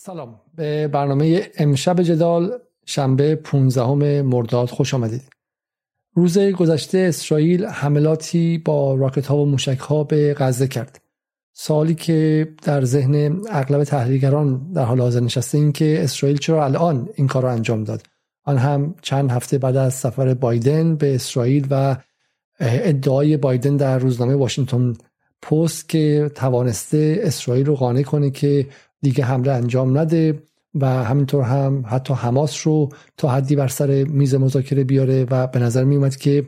سلام. به برنامه امشب جدال شنبه 15 مرداد خوش آمدید. روز گذشته اسرائیل حملاتی با راکت ها و موشک ها به غزه کرد. سالی که در ذهن اغلب تحلیلگران در حال حاضر نشسته این که اسرائیل چرا الان این کار را انجام داد؟ آن هم چند هفته بعد از سفر بایدن به اسرائیل و ادعای بایدن در روزنامه واشنگتن پست که توانسته اسرائیل رو قانع کنه که دیگه حمله انجام نده و همینطور هم حتی حماس رو تا حدی بر سر میز مذاکره بیاره و به نظر می اومد که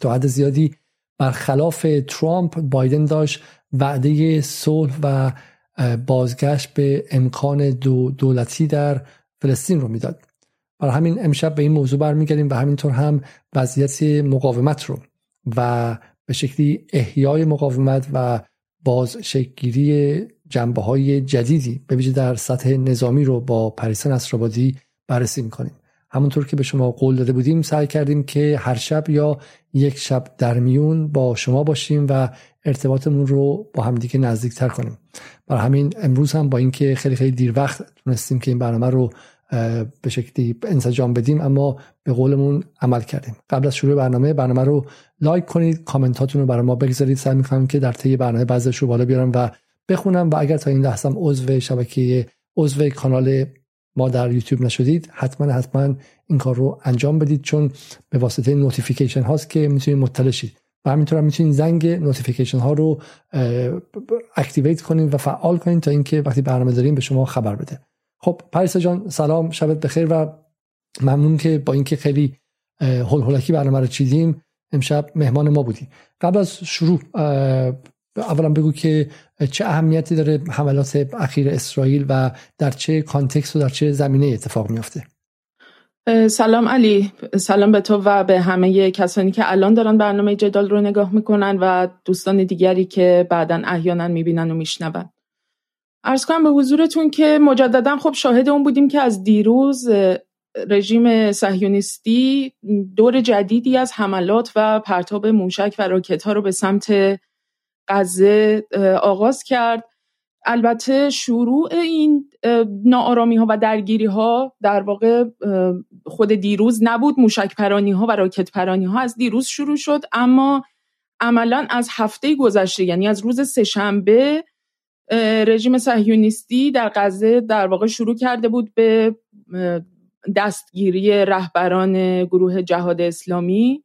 تا حد زیادی برخلاف ترامپ بایدن داشت وعده صلح و بازگشت به امکان دو دولتی در فلسطین رو می‌داد. برای همین امشب به این موضوع برمیگردیم و همینطور هم وضعیت مقاومت رو و به شکلی احیای مقاومت و باز شکلگیری جنبه های جدیدی به ویژه در سطح نظامی رو با پریسا نصرآبادی بررسی می‌کنیم. همونطور که به شما قول داده بودیم سعی کردیم که هر شب یا یک شب در میون با شما باشیم و ارتباطمون رو با همدیگه نزدیکتر کنیم. برای همین امروز هم با اینکه خیلی خیلی دیر وقت تونستیم که این برنامه رو به شکلی انسجام بدیم اما به قولمون عمل کردیم. قبل از شروع برنامه برنامه رو لایک کنید کامنتاتون رو برای ما بگذارید. سعی می‌کنم که در طی برنامه بعضیش رو بالا بیارم و بخونم و اگر تا این لحظه عضو شبکه عضو کانال ما در یوتیوب نشدید حتما حتما این کار رو انجام بدید چون به واسطه notification هاست که می‌تونید مطلع شید. و همینطور هم می‌تونید زنگ notification ها رو activate کنید و فعال کنید تا اینکه وقتی برنامه داریم به شما خبر بده. خب پریسا جان سلام شبت بخیر و ممنون که با اینکه خیلی هول هولکی برنامه رو چیدیم امشب مهمان ما بودی. قبل از شروع اولا بگو که چه اهمیتی داره حملات اخیر اسرائیل و در چه کانتکست و در چه زمینه اتفاق میافته. سلام علی. سلام به تو و به همه کسانی که الان دارن برنامه جدال رو نگاه می‌کنن و دوستان دیگری که بعدا احیانا می‌بینن و میشنون. ارز کنم به حضورتون که مجددا خب شاهد اون بودیم که از دیروز رژیم صهیونیستی دور جدیدی از حملات و پرتاب موشک و راکت ها رو به سمت غزه آغاز کرد. البته شروع این ناآرامی ها و درگیری ها در واقع خود دیروز نبود. موشک پرانی ها و راکت پرانی ها از دیروز شروع شد. اما عملا از هفته گذشته یعنی از روز سهشنبه رژیم صهیونیستی در غزه در واقع شروع کرده بود به دستگیری رهبران گروه جهاد اسلامی.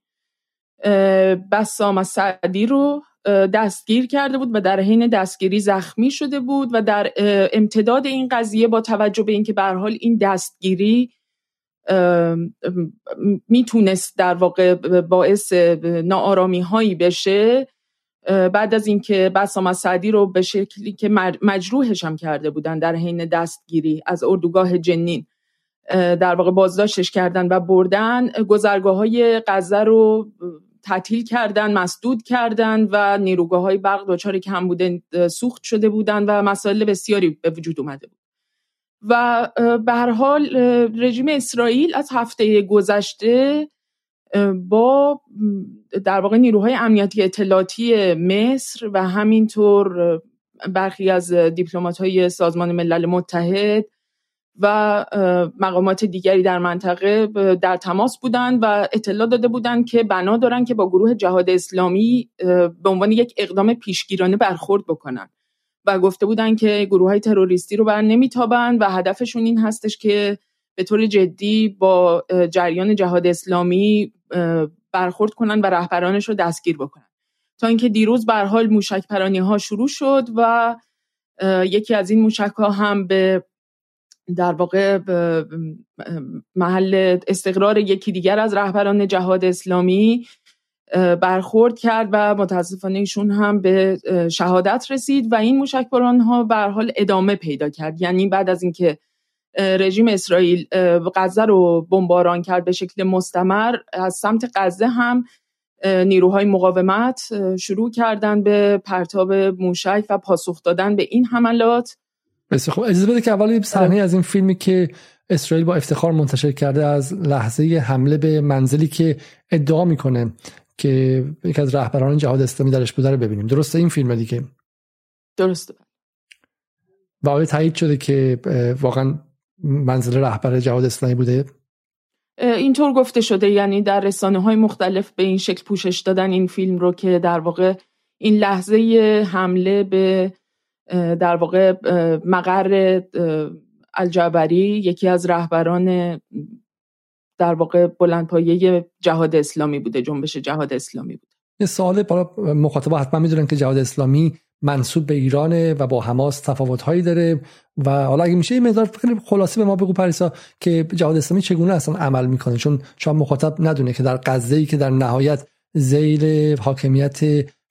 بسام سعدی رو دستگیر کرده بود و در حین دستگیری زخمی شده بود و در امتداد این قضیه با توجه به اینکه به حال این دستگیری می‌تونست در واقع باعث ناآرامی هایی بشه بعد از اینکه بسام سعدی رو به شکلی که مجروحش هم کرده بودن در حین دستگیری از اردوگاه جنین در واقع بازداشتش کردن و بردن گذرگاه های غزه رو تعطیل کردن مسدود کردن و نیروگاه های برق دچار بوده سوخت شده بودن و مسائل بسیاری به وجود اومده بود. و به هر حال رژیم اسرائیل از هفته گذشته با در واقع نیروهای امنیتی اطلاعاتی مصر و همینطور برخی از دیپلمات های سازمان ملل متحد و مقامات دیگری در منطقه در تماس بودند و اطلاع داده بودند که بنا دارن که با گروه جهاد اسلامی به عنوان یک اقدام پیشگیرانه برخورد بکنن. و گفته بودند که گروه های تروریستی رو بر نمیتابند و هدفشون این هستش که به طور جدی با جریان جهاد اسلامی برخورد کنن و رهبرانش رو دستگیر بکنن. تا اینکه دیروز به حال موشک پرانی ها شروع شد و یکی از این موشک ها هم به در واقع محل استقرار یکی دیگر از رهبران جهاد اسلامی برخورد کرد و متاسفانه ایشون هم به شهادت رسید و این موشکباران ها به حال ادامه پیدا کرد. یعنی بعد از اینکه رژیم اسرائیل غزه رو بمباران کرد به شکل مستمر از سمت غزه هم نیروهای مقاومت شروع کردن به پرتاب موشک و پاسخ دادن به این حملات. بسیار خب اجازه بده که اول صحنه از این فیلمی که اسرائیل با افتخار منتشر کرده از لحظه حمله به منزلی که ادعا می‌کنه که یکی از رهبران جهاد اسلامی درش بوده رو ببینیم. درسته این فیلم دیگه؟ درسته. و آیا تایید شده که واقعا منزل رهبر جهاد اسلامی بوده؟ اینطور گفته شده یعنی در رسانه های مختلف به این شکل پوشش دادن این فیلم رو که در واقع این لحظه حمله به در واقع مقر الجبری یکی از رهبران در واقع بلندپایه جهاد اسلامی بوده جنبش جهاد اسلامی بوده. یه سوال برای مخاطبا حتما می‌دونن که جهاد اسلامی منصوب به ایرانه و با حماس تفاوت هایی داره و حالا اگه میشه یه مقدار خلاصه به ما بگو پریسا که جهاد اسلامی چگونه اصلا عمل می‌کنه؟ چون شاید مخاطب ندونه که در غزه که در نهایت زیر حاکمیت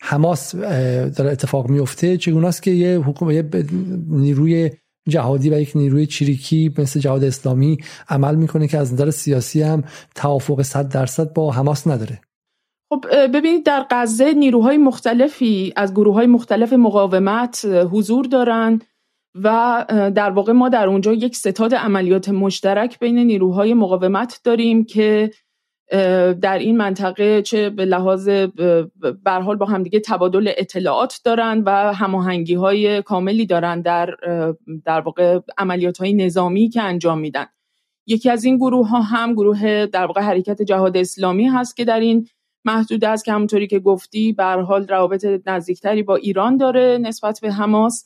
حماس داره اتفاق میفته. چگونه است که یه حکومت یه نیروی جهادی و یک نیروی چریکی مثل جهاد اسلامی عمل می‌کنه که از نظر سیاسی هم توافق 100 درصد با حماس نداره. خب ببینید در غزه نیروهای مختلفی از گروه های مختلف مقاومت حضور دارند و در واقع ما در اونجا یک ستاد عملیات مشترک بین نیروهای مقاومت داریم که در این منطقه چه به لحاظ برحال با همدیگه تبادل اطلاعات دارند و هماهنگی های کاملی دارند در در واقع عملیات های نظامی که انجام میدن. یکی از این گروه ها هم گروه در واقع حرکت جهاد اسلامی هست که در این محدود است که همونطوری که گفتی به حال روابط نزدیکتری با ایران داره نسبت به حماس.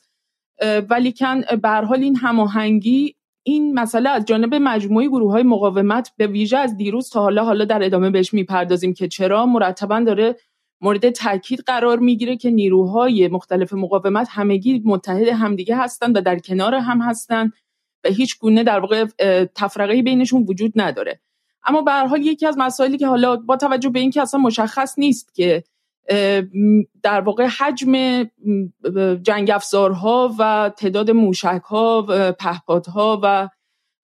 ولیکن به حال این هماهنگی این مسئله از جانب مجموعه گروه های مقاومت به ویژه از دیروز تا حالا حالا در ادامه بهش می‌پردازیم که چرا مرتبا داره مورد تاکید قرار می‌گیره که نیروهای مختلف مقاومت همگی متحد همدیگه هستند و در کنار هم هستند و هیچ گونه در واقع تفرقه بینشون وجود نداره. اما به هر حال یکی از مسائلی که حالا با توجه به اینکه اصلا مشخص نیست که در واقع حجم جنگ افزارها و تعداد موشکها و پهپادها و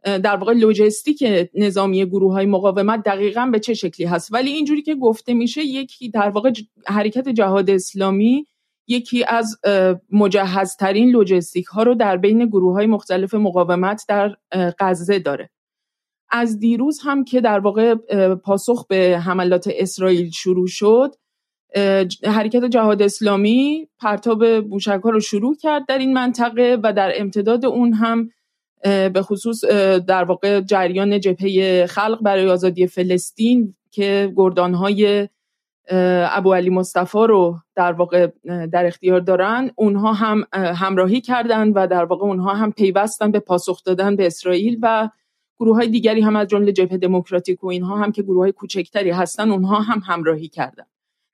در واقع لوجستیک نظامی گروه های مقاومت دقیقا به چه شکلی هست؟ ولی اینجوری که گفته میشه یکی در واقع حرکت جهاد اسلامی یکی از مجهزترین لوجستیک ها رو در بین گروه های مختلف مقاومت در غزه داره. از دیروز هم که در واقع پاسخ به حملات اسرائیل شروع شد حرکت جهاد اسلامی پرتاب موشک ها رو شروع کرد در این منطقه و در امتداد اون هم به خصوص در واقع جریان جبهه خلق برای آزادی فلسطین که های ابو علی مصطفی رو در واقع در اختیار دارن اونها هم همراهی کردند و در واقع اونها هم پیوستن به پاسخ دادن به اسرائیل و گروه های دیگری هم از جمله جبهه دموکراتیک و اینها هم که گروه های کوچکتری هستن اونها هم همراهی کردن.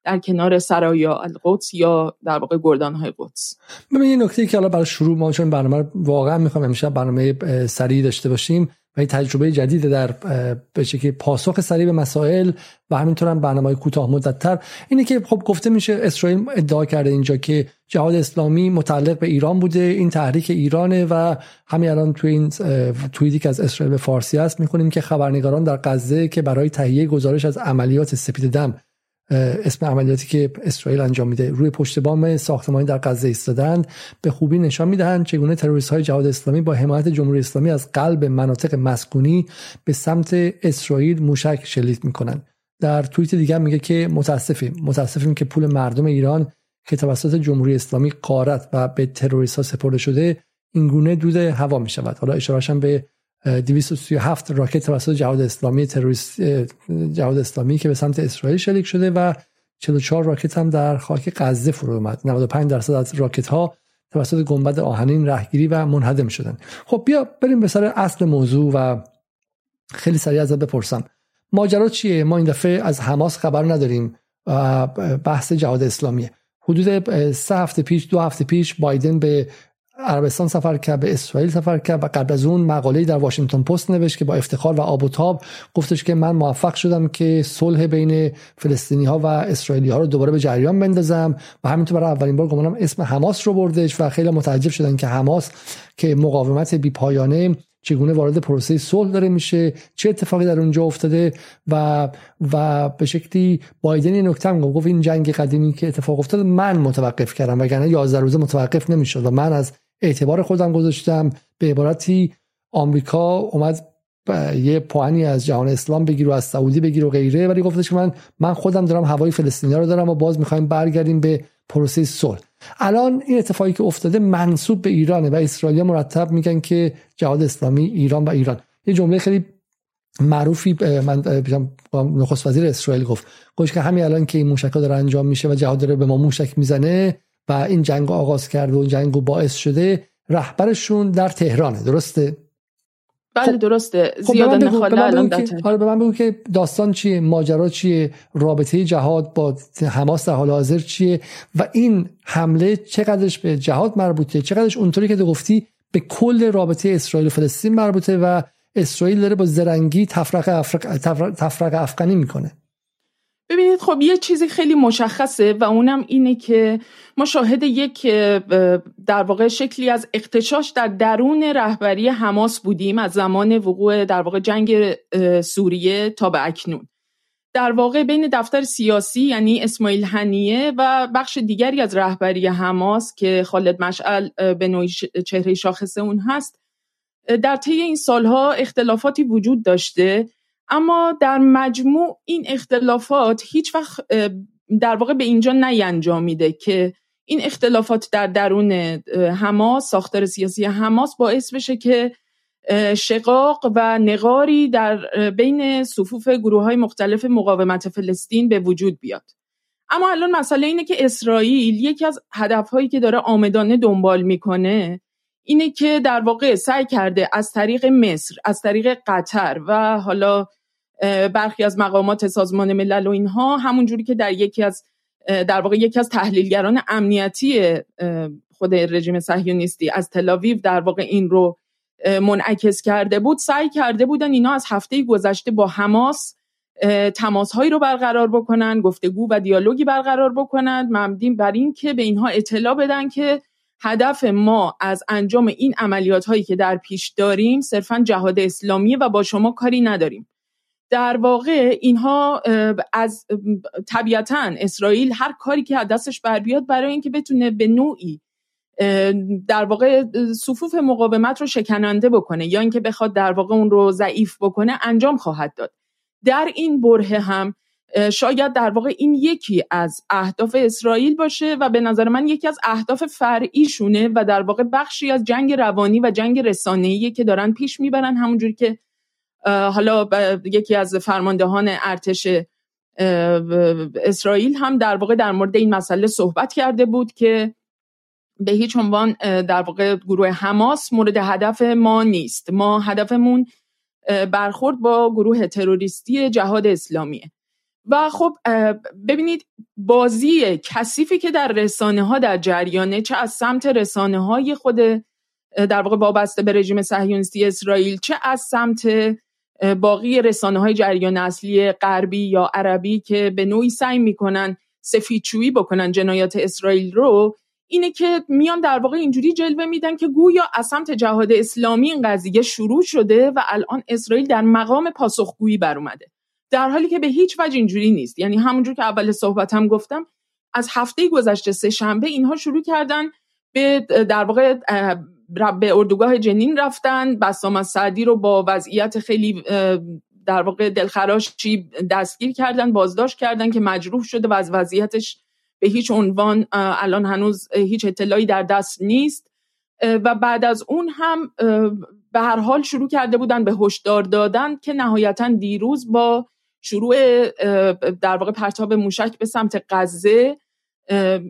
در کنار سرایا القدس یا در واقع گردان های قدس. ببین یه نکته که حالا برای شروع ما چون برنامه واقعا می‌خوام امشب برنامه سریع داشته باشیم و این تجربه جدید در به که پاسخ سریع به مسائل و همینطور هم برنامه کوتاه مدتتر. اینه که خب گفته میشه اسرائیل ادعا کرده اینجا که جهاد اسلامی متعلق به ایران بوده این تحریک ایرانه و همین الان تو این توییدی که از اسرائیل به فارسی است می‌خونیم که خبرنگاران در غزه که برای تهیه گزارش از عملیات سپید دم اسم عملیاتی که اسرائیل انجام میده. روی پشت بام ساختمانی در غزه ایستادند به خوبی نشان می‌دهند چگونه تروریست های جهاد اسلامی با حمایت جمهوری اسلامی از قلب مناطق مسکونی به سمت اسرائیل موشک شلیک می‌کنند. در توییت دیگه میگه که متاسفیم. متاسفیم که پول مردم ایران که توسط جمهوری اسلامی غارت و به تروریست ها سپرده شده اینگونه دود هوا می شود حالا اشارهشم به 237 راکت توسط جهاد اسلامی تروریست جهاد اسلامی که به سمت اسرائیل شلیک شده و 44 راکت هم در خاک غزه فرو اومد. 95 درصد از راکت ها توسط گنبد آهنین رهگیری و منهدم شدن. خب بیا بریم به سر اصل موضوع و خیلی سریع ازت بپرسم. ماجرا چیه؟ ما این دفعه از حماس خبر نداریم بحث جهاد اسلامیه. حدود سه هفته پیش دو هفته پیش بایدن به عربستان سفر کرد به اسرائیل سفر کرد و قبل از اون مقاله در واشنگتن پست نوشت که با افتخار و آب و تاب گفتش که من موفق شدم که صلح بین فلسطینی ها و اسرائیلی ها رو دوباره به جریان بندازم و همینطور برای اولین بار گمانم اسم حماس رو بردش و خیلی متعجب شدن که حماس که مقاومت بی پایانه چگونه وارد پروسه صلح داره میشه چه اتفاقی در اونجا افتاده و و به شکلی بایدن این نکته گفت این جنگ قدیمی که اتفاق افتاد من متوقف کردم وگرنه 11 روزه متوقف نمی‌شد و من از اعتبار خودم گذاشتم. به عبارتی آمریکا اومد یه پوانی از جهان اسلام بگیر و از سعودی بگیر و غیره. ولی گفتش که من من خودم دارم هوای فلسطینیا رو دارم و باز می‌خوایم برگردیم به پروسه صلح. الان این اتفاقی که افتاده منصوب به ایرانه و اسرائیل مرتب میگن که جهاد اسلامی ایران و ایران. یه جمله خیلی معروفی من نخست وزیر اسرائیل گفت. گفت که همین الان که این موشک ها داره انجام میشه و جهاد داره به ما موشک می‌زنه و این جنگ آغاز کرده و این جنگ باعث شده رهبرشون در تهرانه. درسته؟ بله خب، درسته. خب زیاد نخاله الان آره به من بگو که داستان چیه ماجرا چیه رابطه جهاد با حماس در حال حاضر چیه و این حمله چقدرش به جهاد مربوطه چقدرش اونطوری که گفتی به کل رابطه اسرائیل و فلسطین مربوطه و اسرائیل داره با زرنگی تفرق, افرق... تفرق افغانی می‌کنه. ببینید خب یه چیزی خیلی مشخصه و اونم اینه که ما شاهد یک در واقع شکلی از اختشاش در درون رهبری حماس بودیم از زمان وقوع در واقع جنگ سوریه تا به اکنون. در واقع بین دفتر سیاسی یعنی اسماعیل هنیه و بخش دیگری از رهبری حماس که خالد مشعل به نوعی چهره شاخص اون هست در طی این سالها اختلافاتی وجود داشته اما در مجموع این اختلافات هیچ وقت در واقع به اینجا نینجامیده که این اختلافات در درون حماس ساختار سیاسی حماس باعث بشه که شقاق و نقاری در بین صفوف گروه های مختلف مقاومت فلسطین به وجود بیاد. اما الان مسئله اینه که اسرائیل یکی از هدفهایی که داره آمدانه دنبال می‌کنه اینه که در واقع سعی کرده از طریق مصر از طریق قطر و حالا برخی از مقامات سازمان ملل و اینها همونجوری که در یکی از در واقع یکی از تحلیلگران امنیتی خود رژیم صهیونیستی از تلاویو در واقع این رو منعکس کرده بود. سعی کرده بودن اینا از هفته گذشته با حماس تماس هایی رو برقرار بکنن گفتگو و دیالوگی برقرار بکنند مبنی بر این که به اینها اطلاع بدن که هدف ما از انجام این عملیات هایی که در پیش داریم صرفا جهاد اسلامی و با شما کاری نداریم. در واقع اینها از طبیعتا اسرائیل هر کاری که دستش بر بیاد برای اینکه بتونه به نوعی در واقع صفوف مقاومت رو شکننده بکنه یا اینکه بخواد در واقع اون رو ضعیف بکنه انجام خواهد داد. در این بره هم شاید در واقع این یکی از اهداف اسرائیل باشه و به نظر من یکی از اهداف فرعیشونه و در واقع بخشی از جنگ روانی و جنگ رسانه‌ای که دارن پیش می‌برن همونجوری که حالا یکی از فرماندهان ارتش اسرائیل هم در واقع در مورد این مسئله صحبت کرده بود که به هیچ عنوان در واقع گروه حماس مورد هدف ما نیست. ما هدفمون برخورد با گروه تروریستی جهاد اسلامیه. و خب ببینید بازی کثیفی که در رسانه ها در جریانه چه از سمت رسانه های خود در واقع وابسته به رژیم صهیونیستی اسرائیل چه از سمت باقی رسانه های جریان اصلی غربی یا عربی که به نوعی سعی می‌کنن سفیدشویی بکنن جنایات اسرائیل رو اینه که میان در واقع اینجوری جلوه میدن که گویا از سمت جهاد اسلامی این قضیه شروع شده و الان اسرائیل در مقام پاسخگویی بر اومده در حالی که به هیچ وجه اینجوری نیست. یعنی همونجور که اول صحبتم گفتم از هفته گذشته سه شنبه اینها شروع کردن به در واقع به اردوگاه جنین رفتن بسام سعدی رو با وضعیت خیلی در واقع دلخراشی دستگیر کردن بازداشت کردن که مجروح شده و از وضعیتش به هیچ عنوان الان هنوز هیچ اطلاعی در دست نیست. و بعد از اون هم به هر حال شروع کرده بودن به هشدار دادن که نهایتا دیروز با شروع در واقع پرتاب موشک به سمت غزه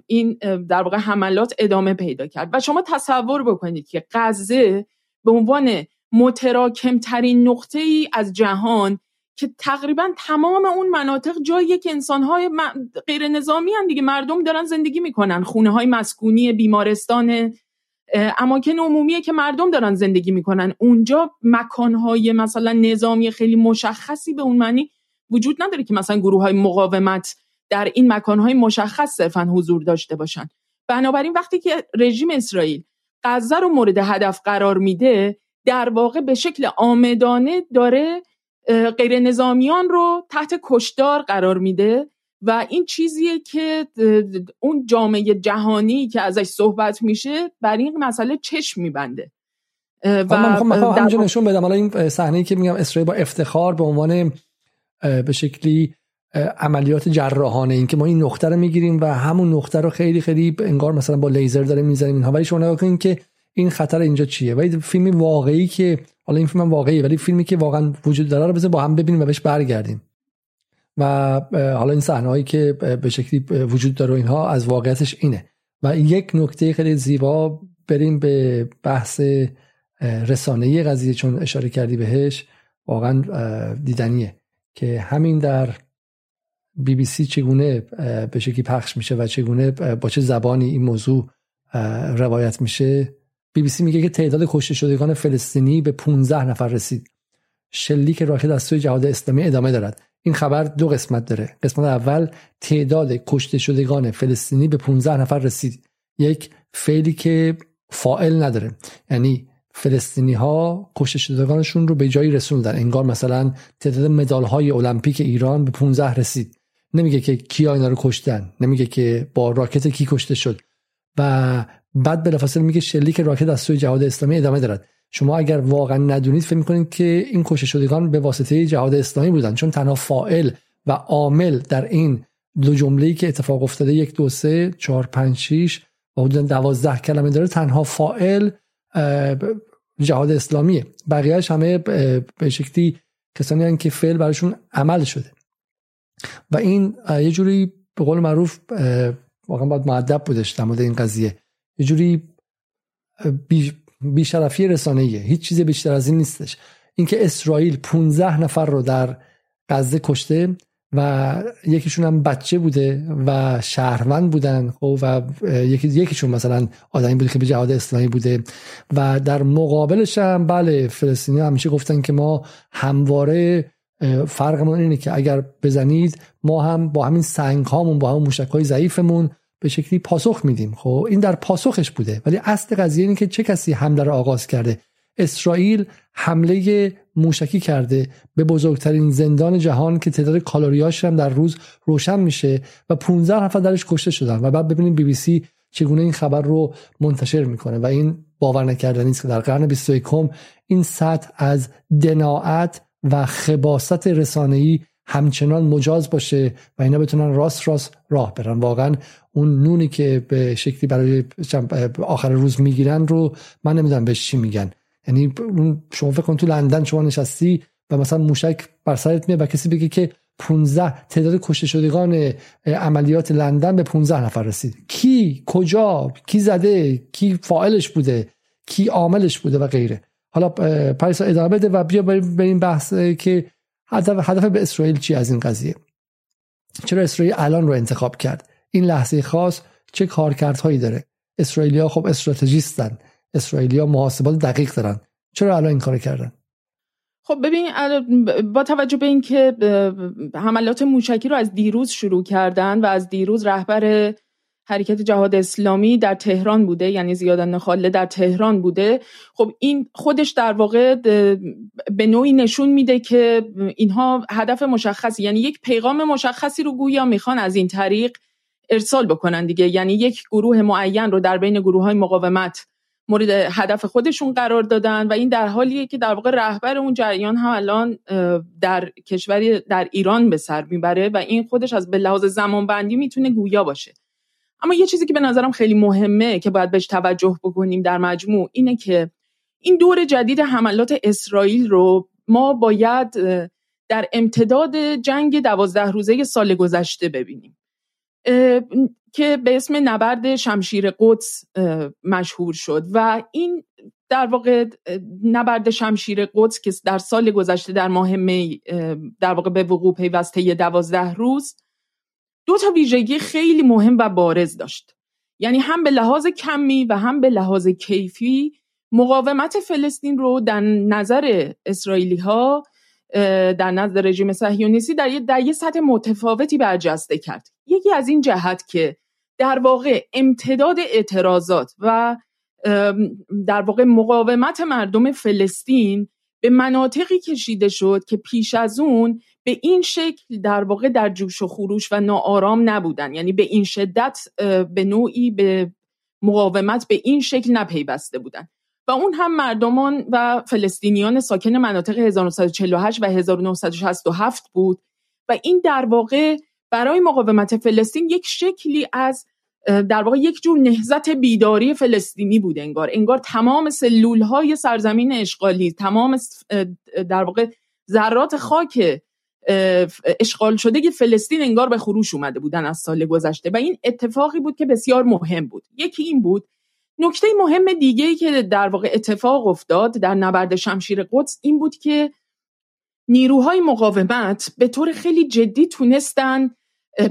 این در واقع حملات ادامه پیدا کرد. و شما تصور بکنید که غزه به عنوان متراکمترین نقطه ای از جهان که تقریبا تمام اون مناطق جایی که انسانهای غیر نظامی هم دیگه مردم دارن زندگی می‌کنن. خونه های مسکونی بیمارستان اماکن عمومیه که مردم دارن زندگی می‌کنن. اونجا مکانهای مثلا نظامی خیلی مشخصی به اون معنی وجود نداره که مثلا گروه های مقاومت در این مکانهای مشخص صرفا حضور داشته باشن. بنابراین وقتی که رژیم اسرائیل غزه رو مورد هدف قرار میده در واقع به شکل آمدانه داره غیر نظامیان رو تحت کشدار قرار میده و این چیزیه که اون جامعه جهانی که ازش صحبت میشه بر این مسئله چشم میبنده. و من می‌خوام نشون بدم. حالا این صحنه که میگم اسرائیل با افتخار به عنوان به شکلی عملیات جراحانه. این که ما این نقطه رو می‌گیریم و همون نقطه رو خیلی خیلی انگار مثلا با لیزر داره می‌زنیم اینها. ولی شما نگاه کنید که این خطر اینجا چیه؟ ولی فیلمی واقعی که حالا این فیلم واقعی ولی فیلمی که واقعا وجود داره رو بزن با هم ببینیم و بهش برگردیم. و حالا این صحنه که به شکلی وجود داره اینها از واقعیتش اینه. و یک نکته خیلی زیبا بریم به بحث رسانه قضیه چون اشاره کردی بهش واقعا دیدنیه. که همین در بی بی سی چگونه به شکلی پخش میشه و چگونه با چه زبانی این موضوع روایت میشه. بی بی سی میگه که تعداد کشته شدگان فلسطینی به 15 نفر رسید. شلیک راکت از سوی جهاد اسلامی ادامه دارد. این خبر دو قسمت داره. قسمت اول تعداد کشته شدگان فلسطینی به 15 نفر رسید. یک فعلی که فائل نداره. یعنی فلسطینی ها کشته شدگانشون رو به جایی رسوندن. انگار مثلا تعداد مدال های المپیک ایران به 15 رسید. نمیگه که کی اینا رو کشتن نمیگه که با راکت کی کشته شد. و بعد بلافاصله میگه شلیک راکت از سوی جهاد اسلامی ادامه دارد. شما اگر واقعا ندونید فکر می‌کنید که این کشته شدگان به واسطه جهاد اسلامی بودن. چون تنها فائل و عامل در این دو جمله‌ای که اتفاق افتاده یک دو سه چهار پنج شیش و حدود دوازده کلمه داره تنها فائل جهاد اسلامیه. بقیهش همه به شکلی کسانی هستند که فعل براشون عمل شده. و این یه جوری به قول معروف واقعا باید معدب بودش در مورد این قضیه. یه جوری بیشرفی رسانه‌ایه. هیچ چیز بیشتر از این نیستش. اینکه اسرائیل 15 نفر رو در غزه کشته و یکیشون هم بچه بوده و شهروند بودن خب و یکی یکیشون مثلا آدمی بوده که به جهاد اسلامی بوده و در مقابلش هم بله فلسطینی همیشه گفتن که ما همواره فرقمون اینه که اگر بزنید ما هم با همین سنگ هامون با همون موشک های ضعیفمون به شکلی پاسخ میدیم. خب این در پاسخش بوده. ولی اصل قضیه اینه که چه کسی حمله رو آغاز کرده. اسرائیل حمله موشکی کرده. به بزرگترین زندان جهان که تعداد کالریاش هم در روز روشن میشه و 15 نفر درش کشته شدن. و بعد ببینیم بی بی سی چگونه این خبر رو منتشر می‌کنه. و این باور نکردنی است که در قرن 21 این سطح از دناعت و خباست رسانه‌ای همچنان مجاز باشه و اینا بتونن راست راست راه برن. واقعا اون نونی که به شکلی برای آخر روز می‌گیرن رو من نمی‌دونم بهش چی میگن. یعنی شما فکر کن تو لندن شما نشستی و مثلا موشک بر سرت میاد و کسی بگه که 15 تعداد کشته شدگان عملیات لندن به 15 نفر رسید. کی کجا کی زده کی فاعلش بوده کی عاملش بوده و غیره. حالا پریسا ادامه بده و بیا بریم بحث که هدف هدف به اسرائیل چی از این قضیه؟ چرا اسرائیل الان رو انتخاب کرد؟ این لحظه خاص چه کارکردهایی داره؟ اسرائیلیا خب استراتژیستن. اسرائیلیا محاسبات دقیق دارن. چرا الان این کار کردن؟ خب ببین با توجه به اینکه حملات موشکی رو از دیروز شروع کردن و از دیروز رهبر حرکت جهاد اسلامی در تهران بوده یعنی زیادن خاله در تهران بوده خب این خودش در واقع به نوعی نشون میده که اینها هدف مشخصی یعنی یک پیغام مشخصی رو گویا می‌خوان از این طریق ارسال بکنن دیگه. یعنی یک گروه معین رو در بین گروه های مقاومت مورد هدف خودشون قرار دادن و این در حالیه که در واقع رهبر اون جریان هم الان در کشوری در ایران به سر می‌بره و این خودش از به لحاظ زمان بندی می‌تونه گویا باشه. اما یه چیزی که به نظرم خیلی مهمه که باید بهش توجه بکنیم در مجموع اینه که این دور جدید حملات اسرائیل رو ما باید در امتداد جنگ دوازده روزه سال گذشته ببینیم. که به اسم نبرد شمشیر قدس مشهور شد و این در واقع نبرد شمشیر قدس که در سال گذشته در ماه می در واقع به وقوع پیوسته دوازده روز دو تا ویژگی خیلی مهم و بارز داشت. یعنی هم به لحاظ کمی و هم به لحاظ کیفی مقاومت فلسطین رو در نظر اسرائیلی ها در نظر رژیم صهیونیستی در, در یه سطح متفاوتی برجسته کرد. یکی از این جهت که در واقع امتداد اعتراضات و در واقع مقاومت مردم فلسطین به مناطقی کشیده شد که پیش از اون به این شکل در واقع در جوش و خروش و ناآرام نبودن. یعنی به این شدت به نوعی به مقاومت به این شکل نپیوسته بودن. و اون هم مردمان و فلسطینیان ساکن مناطق 1948 و 1967 بود. و این در واقع برای مقاومت فلسطین یک شکلی از در واقع یک جور نهزت بیداری فلسطینی بود انگار. انگار تمام سلول های سرزمین اشغالی تمام در واقع ذرات خاک اشغال شده فلسطین انگار به خروش اومده بودن از سال گذشته. و این اتفاقی بود که بسیار مهم بود. یکی این بود نکته مهم دیگه ای که در واقع اتفاق افتاد در نبرد شمشیر قدس این بود که نیروهای مقاومت به طور خیلی جدی تونستن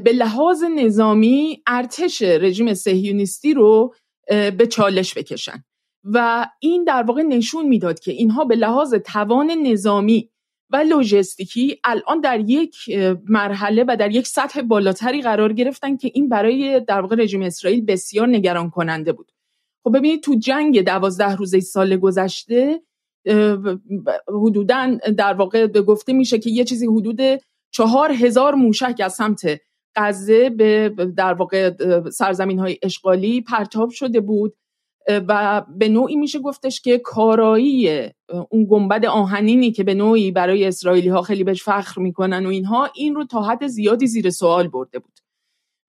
به لحاظ نظامی ارتش رژیم سهیونیستی رو به چالش بکشن. و این در واقع نشون می‌داد که اینها به لحاظ توان نظامی و لوجستیکی الان در یک مرحله و در یک سطح بالاتری قرار گرفتن که این برای در واقع رژیم اسرائیل بسیار نگران کننده بود. خب ببینید تو جنگ دوازده روزه سال گذشته حدودا در واقع گفته میشه که یه چیزی حدود چهار هزار موشک از سمت غزه به در واقع سرزمین های اشغالی پرتاب شده بود. و به نوعی میشه گفتش که کارایی اون گنبد آهنینی که به نوعی برای اسرائیلی ها خیلی بهش فخر می‌کنن و اینها این رو تا حد زیادی زیر سوال برده بود.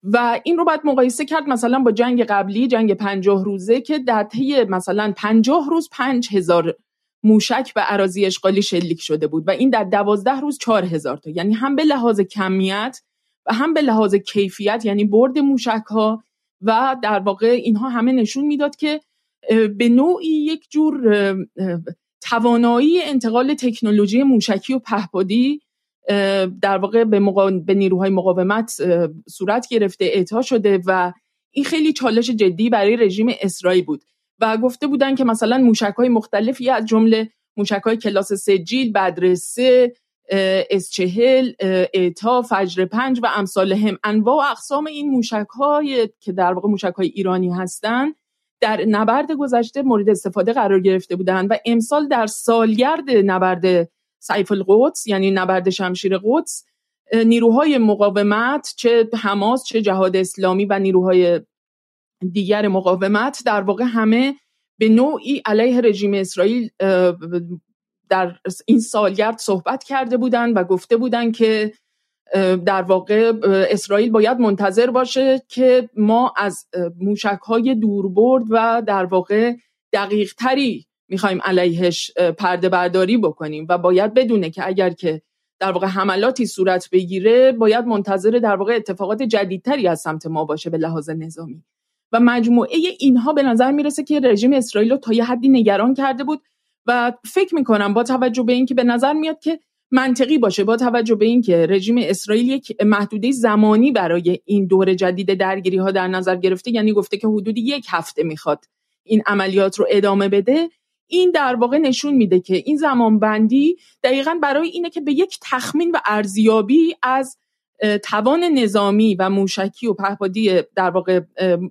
و این رو باید مقایسه کرد مثلا با جنگ قبلی جنگ پنجاه روزه که در طی مثلا پنجاه روز پنج هزار موشک به عراضی اشغالی شلیک شده بود و این در دوازده روز چهار هزار تا. یعنی هم به لحاظ کمیت هم به لحاظ کیفیت یعنی برد موشک ها و در واقع اینها همه نشون می‌داد که به نوعی یک جور توانایی انتقال تکنولوژی موشکی و پهپادی در واقع به, به نیروهای مقاومت صورت گرفته اعطا شده و این خیلی چالش جدی برای رژیم اسرائیل بود و گفته بودن که مثلا موشک های مختلفی از جمله موشک های کلاس سجیل بدرسه اس چهل اعتا فجر پنج و امثال هم. انواع و اقسام این موشک های که در واقع موشک های ایرانی هستند در نبرد گذشته مورد استفاده قرار گرفته بودند و امسال در سالگرد نبرد سیف القدس یعنی نبرد شمشیر قدس نیروهای مقاومت چه حماس چه جهاد اسلامی و نیروهای دیگر مقاومت در واقع همه به نوعی علیه رژیم اسرائیل در این سالگرد صحبت کرده بودند و گفته بودند که در واقع اسرائیل باید منتظر باشه که ما از موشک های دوربرد و در واقع دقیق تری می‌خوایم علیهش پرده برداری بکنیم و باید بدونه که اگر که در واقع حملاتی صورت بگیره باید منتظر در واقع اتفاقات جدیدتری از سمت ما باشه به لحاظ نظامی. و مجموعه اینها به نظر می‌رسه که رژیم اسرائیل رو تا یه حدی نگران کرده بود و فکر می‌کنم با توجه به اینکه به نظر میاد که منطقی باشه با توجه به اینکه رژیم اسرائیل یک محدوده زمانی برای این دور جدید درگیری ها در نظر گرفته یعنی گفته که حدود یک هفته می‌خواد این عملیات رو ادامه بده این در واقع نشون میده که این زمان بندی دقیقا برای اینه که به یک تخمین و ارزیابی از توان نظامی و موشکی و پهپادی در واقع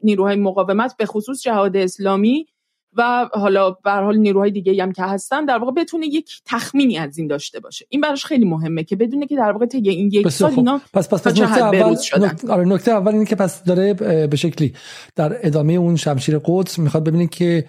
نیروهای مقاومت به خصوص جهاد اسلامی و حالا به حال نیروهای دیگه هم که هستن در واقع بتونه یک تخمینی از این داشته باشه. این براش خیلی مهمه که بدونه که در واقع طی این یک سال اینا پس پس, پس نکته اول نکته, آره نکته اول اینه که پس داره به شکلی در ادامه اون شمشیر قدس می‌خواد ببینید که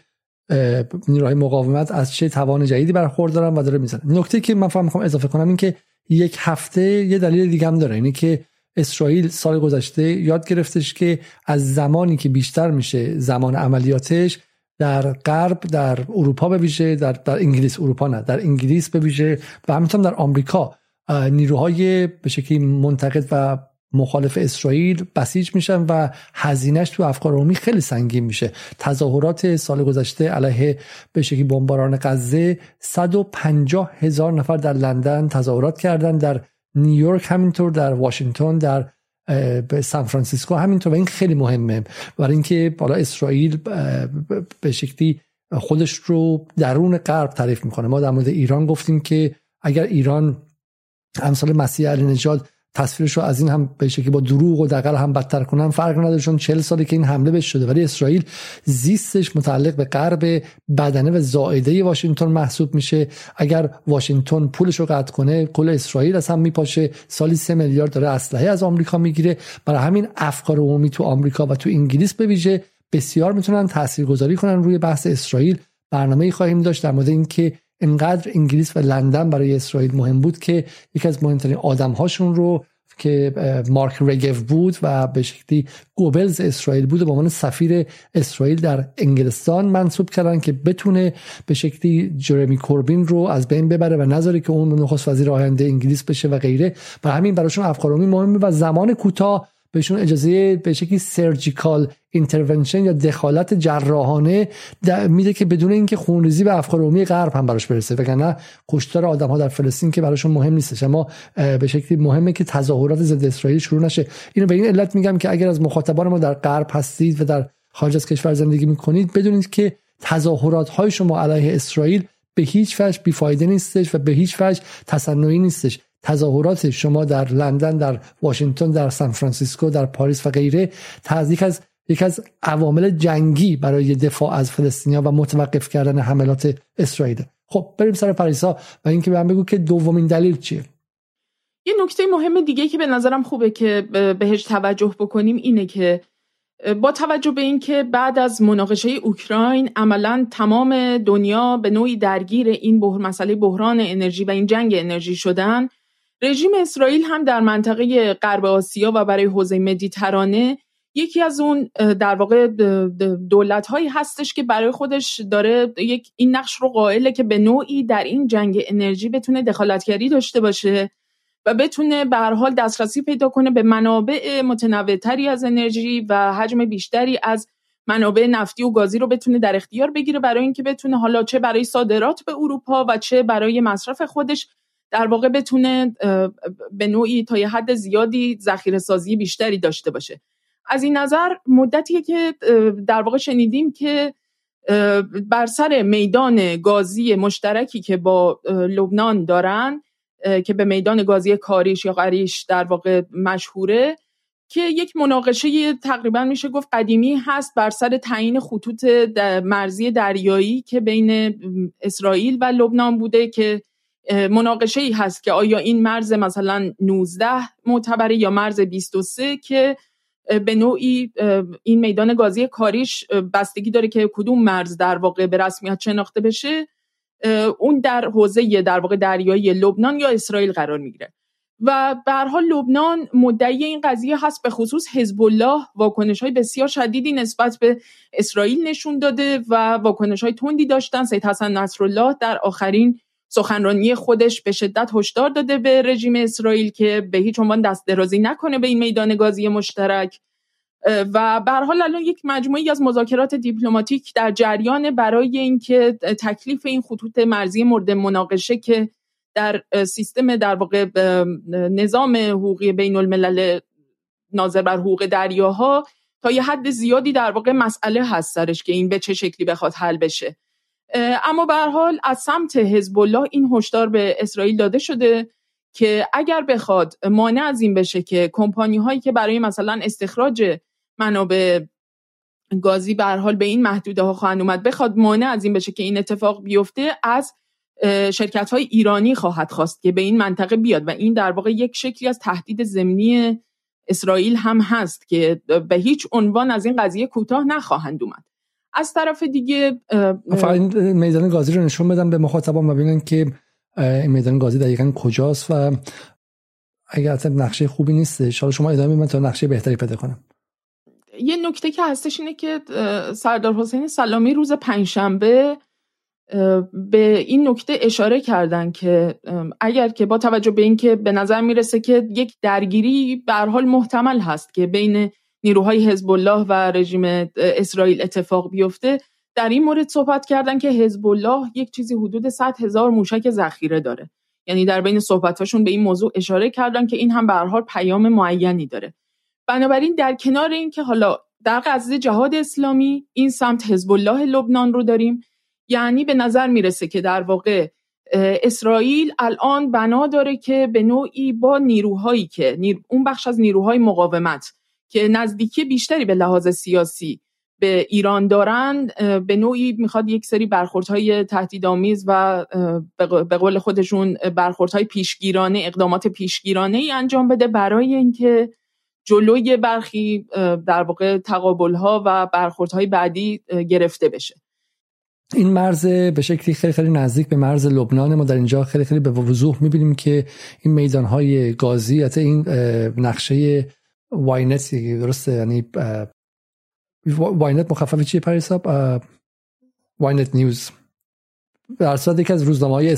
نیروهای مقاومت از چه توان جدیدی برخوردارن و داره می‌زنه. نکته که من فهم می‌خوام اضافه کنم این که یک هفته یه دلیل دیگه هم داره اینه که اسرائیل سال گذشته یاد گرفتش که از زمانی که بیشتر میشه زمان عملیاتش در غرب در اروپا به ویژه در, در انگلیس اروپا نه در انگلیس به ویژه و همینطور در آمریکا نیروهای به شکلی منتقد و مخالف اسرائیل بسیج میشن و هزینهش تو افکار عمومی خیلی سنگین میشه. تظاهرات سال گذشته علیه به شکلی بمباران غزه 150 هزار نفر در لندن تظاهرات کردن در نیویورک همینطور در واشنگتن در به سان فرانسیسکو. همینطور و این خیلی مهمه. برای اینکه بالا اسرائیل به شکلی خودش رو درون غرب تعریف می‌کنه. ما در مورد ایران گفتیم که اگر ایران امثال مسیح علی نژاد تصویرش رو از این هم به شکلی با دروغ و دقل هم بدتر کنن فرق نداره چون 40 سالی که این حمله بهش شده. ولی اسرائیل زیستش متعلق به غرب بدنه و زائده واشنگتن محسوب میشه. اگر واشنگتن پولش رو قطع کنه کل اسرائیل از هم میپاشه. سالی 3 میلیارد داره اسلحه از آمریکا می‌گیره. برای همین افکار عمومی تو آمریکا و تو انگلیس به ویژه بسیار می‌تونن تاثیرگذاری کنن روی بحث اسرائیل. برنامه خواهیم داشت در مورد اینکه انقدر انگلیس و لندن برای اسرائیل مهم بود که یکی از مهمترین آدمهاشون رو که مارک رگف بود و به شکلی گوبلز اسرائیل بود و به عنوان سفیر اسرائیل در انگلستان منصوب کردن که بتونه به شکلی جرمی کوربین رو از بین ببره و نذاره که اون نخست وزیر آینده انگلیس بشه و غیره. و همین براشون افکار عمومی مهمه و زمان کوتاه بهشون اجازه به شکلی surgical intervention یا دخالت جراحانه میده که بدون اینکه خونریزی به افکار عمومی غرب هم براش برسه. وگرنه کشتار آدم ها در فلسطین که براشون مهم نیستش. اما به شکلی مهمه که تظاهرات ضد اسرائیل شروع نشه. اینو به این علت میگم که اگر از مخاطبان ما در غرب هستید و در خارج از کشور زندگی می‌کنید بدونید که تظاهرات های شما علیه اسرائیل به هیچ وجه بیفایده نیستش و به هیچ وجه تصنعی نیستش. تظاهرات شما در لندن در واشنگتن در سان فرانسیسکو در پاریس و غیره تزدیک از یکی از عوامل جنگی برای دفاع از فلسطینیا و متوقف کردن حملات اسرائیل. خب بریم سر پاریسا و اینکه به بگو که دومین دلیل چیه؟ یه نکته مهم دیگه که به نظرم خوبه که بهش توجه بکنیم اینه که با توجه به اینکه بعد از مناقشه اوکراین عملا تمام دنیا به نوعی درگیر این بحر مسئله بحران انرژی و این جنگ انرژی شدن رژیم اسرائیل هم در منطقه غرب آسیا و برای حوزه مدیترانه یکی از اون در واقع دولت هایی هستش که برای خودش داره یک این نقش رو قائله که به نوعی در این جنگ انرژی بتونه دخالتگری داشته باشه و بتونه به هر حال دسترسی پیدا کنه به منابع متنوعتری از انرژی و حجم بیشتری از منابع نفتی و گازی رو بتونه در اختیار بگیره برای اینکه بتونه حالا چه برای صادرات به اروپا و چه برای مصرف خودش در واقع بتونه به نوعی تا یه حد زیادی ذخیره سازی بیشتری داشته باشه. از این نظر مدتیه که در واقع شنیدیم که بر سر میدان گازی مشترکی که با لبنان دارن که به میدان گازی کاریش یا قریش در واقع مشهوره که یک مناقشه تقریبا میشه گفت قدیمی هست بر سر تعیین خطوط مرزی دریایی که بین اسرائیل و لبنان بوده که مناقشه ای هست که آیا این مرز مثلا 19 معتبره یا مرز 23 که به نوعی این میدان گازی کاریش بستگی داره که کدوم مرز در واقع به رسمیت شناخته بشه اون در حوزه در واقع دریایی لبنان یا اسرائیل قرار می‌گیره. و به حال لبنان مدعی این قضیه هست به خصوص حزب الله واکنش های بسیار شدیدی نسبت به اسرائیل نشون داده و واکنش های تندی داشتن. سید حسن نصرالله در آخرین سخنرانی خودش به شدت هشدار داده به رژیم اسرائیل که به هیچ عنوان دست درازی نکنه به این میدان گازی مشترک. و به حال الان یک مجموعی از مذاکرات دیپلماتیک در جریان برای اینکه تکلیف این خطوط مرزی مورد مناقشه که در سیستم در واقع نظام حقوقی بین الملل ناظر بر حقوق دریاها تا یه حد زیادی در واقع مسئله هست سرش که این به چه شکلی بخواد حل بشه. اما به حال از سمت حزب الله این هشدار به اسرائیل داده شده که اگر بخواد مانع از این بشه که کمپانی هایی که برای مثلا استخراج منابع گازی به حال به این محدوده ها خواهند اومد بخواد مانع از این بشه که این اتفاق بیفته از شرکت های ایرانی خواهد خواست که به این منطقه بیاد و این در واقع یک شکلی از تهدید زمینی اسرائیل هم هست که به هیچ عنوان از این قضیه کوتاه نخواهند اومد. از طرف دیگه فقط میدان گازی رو نشون بدم به مخاطبان و ببینن که این میدان گازی دقیقا کجاست و اگر اصلا نقشه خوبی نیست حالا شما ادامه من تا نقشه بهتری پیدا کنم. یه نکته که هستش اینه که سردار حسین سلامی روز پنجشنبه به این نکته اشاره کردن که اگر که با توجه به اینکه به نظر می‌رسه که یک درگیری به حال محتمل هست که بین نیروهای حزب الله و رژیم اسرائیل اتفاق بیفته. در این مورد صحبت کردن که حزب الله یک چیزی حدود 100 هزار موشک ذخیره داره. یعنی در بین صحبتاشون به این موضوع اشاره کردن که این هم به هر پیام معینی داره. بنابراین در کنار این که حالا در قضیه جهاد اسلامی این سمت حزب الله لبنان رو داریم یعنی به نظر می‌رسه که در واقع اسرائیل الان بنا داره که به نوعی با نیروهایی که اون بخش از نیروهای مقاومت که نزدیکی بیشتری به لحاظ سیاسی به ایران دارند به نوعی می‌خواد یک سری برخوردهای تهدیدآمیز و به قول خودشون برخوردهای پیشگیرانه اقدامات پیشگیرانه ای انجام بده برای اینکه جلوی برخی در واقع تقابلها و برخوردهای بعدی گرفته بشه. این مرز به شکلی خیلی خیلی نزدیک به مرز لبنان ما در اینجا خیلی خیلی به وضوح می‌بینیم که این میدان های گازی حتی این نقشه Ynet درسته یعنی Ynet مخفف چیه پریسا Ynet News در صورت یکی از روزنامه های.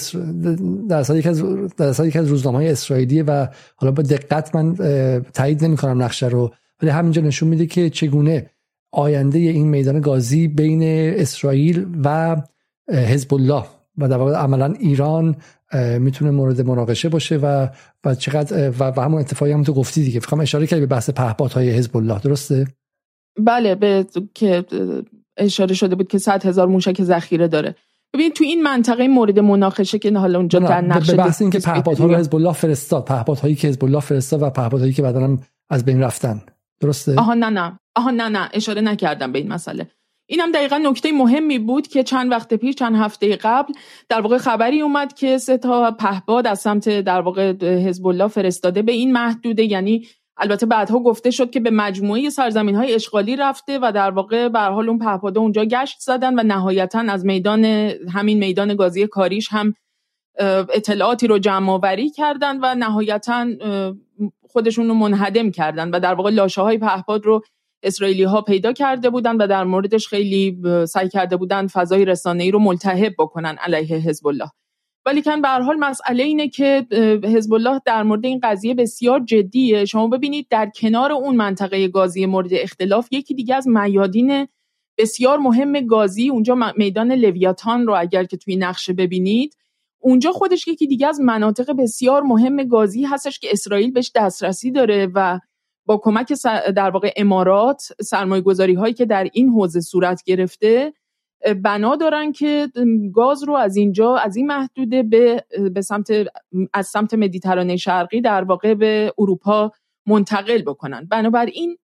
در صورت از در یکی از روزنامه های و حالا با دقت من تایید نمی کنم نقشه رو ولی همینجا نشون میده که چگونه آینده این میدان گازی بین اسرائیل و حزب الله و در واقع عملا ایران می‌تونه مورد مناقشه باشه و و چقدر و, همون اتفاقی هم تو گفتی دیگه. فقط اشاره کردی به بحث پهپادهای حزب الله درسته؟ بله به که اشاره شده بود که 100 هزار موشک ذخیره داره. ببین تو این منطقه مورد مناقشه که حالا اونجا در نقشه به بحث این که پهپادها رو حزب الله فرستاد پهپادهایی که حزب الله فرستاد و پهپادهایی که بعدا از بین رفتن. درسته؟ آها نه نه. آها نه نه. اشاره نکردم به این مسئله. اینم دقیقا نکته مهمی بود که چند وقت پیش چند هفته قبل در واقع خبری اومد که سه تا پهپاد از سمت در واقع حزب الله فرستاده به این محدوده یعنی البته بعدها گفته شد که به مجموعه سرزمین های اشغالی رفته و در واقع به حال اون پهپاده اونجا گشت زدن و نهایتا از میدان همین میدان گازی کاریش هم اطلاعاتی رو جمع آوری کردن و نهایتا خودشون رو منهدم کردن و در واقع لاشه های پهپاد رو اسرائیلی ها پیدا کرده بودن و در موردش خیلی سعی کرده بودن فضای رسانه‌ای رو ملتهب بکنن علیه حزب الله ولی کن به حال مسئله اینه که حزب الله در مورد این قضیه بسیار جدیه. شما ببینید در کنار اون منطقه گازی مورد اختلاف یکی دیگه از میادین بسیار مهم گازی اونجا میدان لویاتان رو اگر که توی نقشه ببینید اونجا خودش یکی دیگه از مناطق بسیار مهم گازی هستش که اسرائیل بهش دسترسی داره و با کمک در واقع امارات سرمایه گذاری هایی که در این حوزه صورت گرفته بنا دارن که گاز رو از اینجا از این محدوده به, به سمت از سمت مدیترانه شرقی در واقع به اروپا منتقل بکنن. بنابراین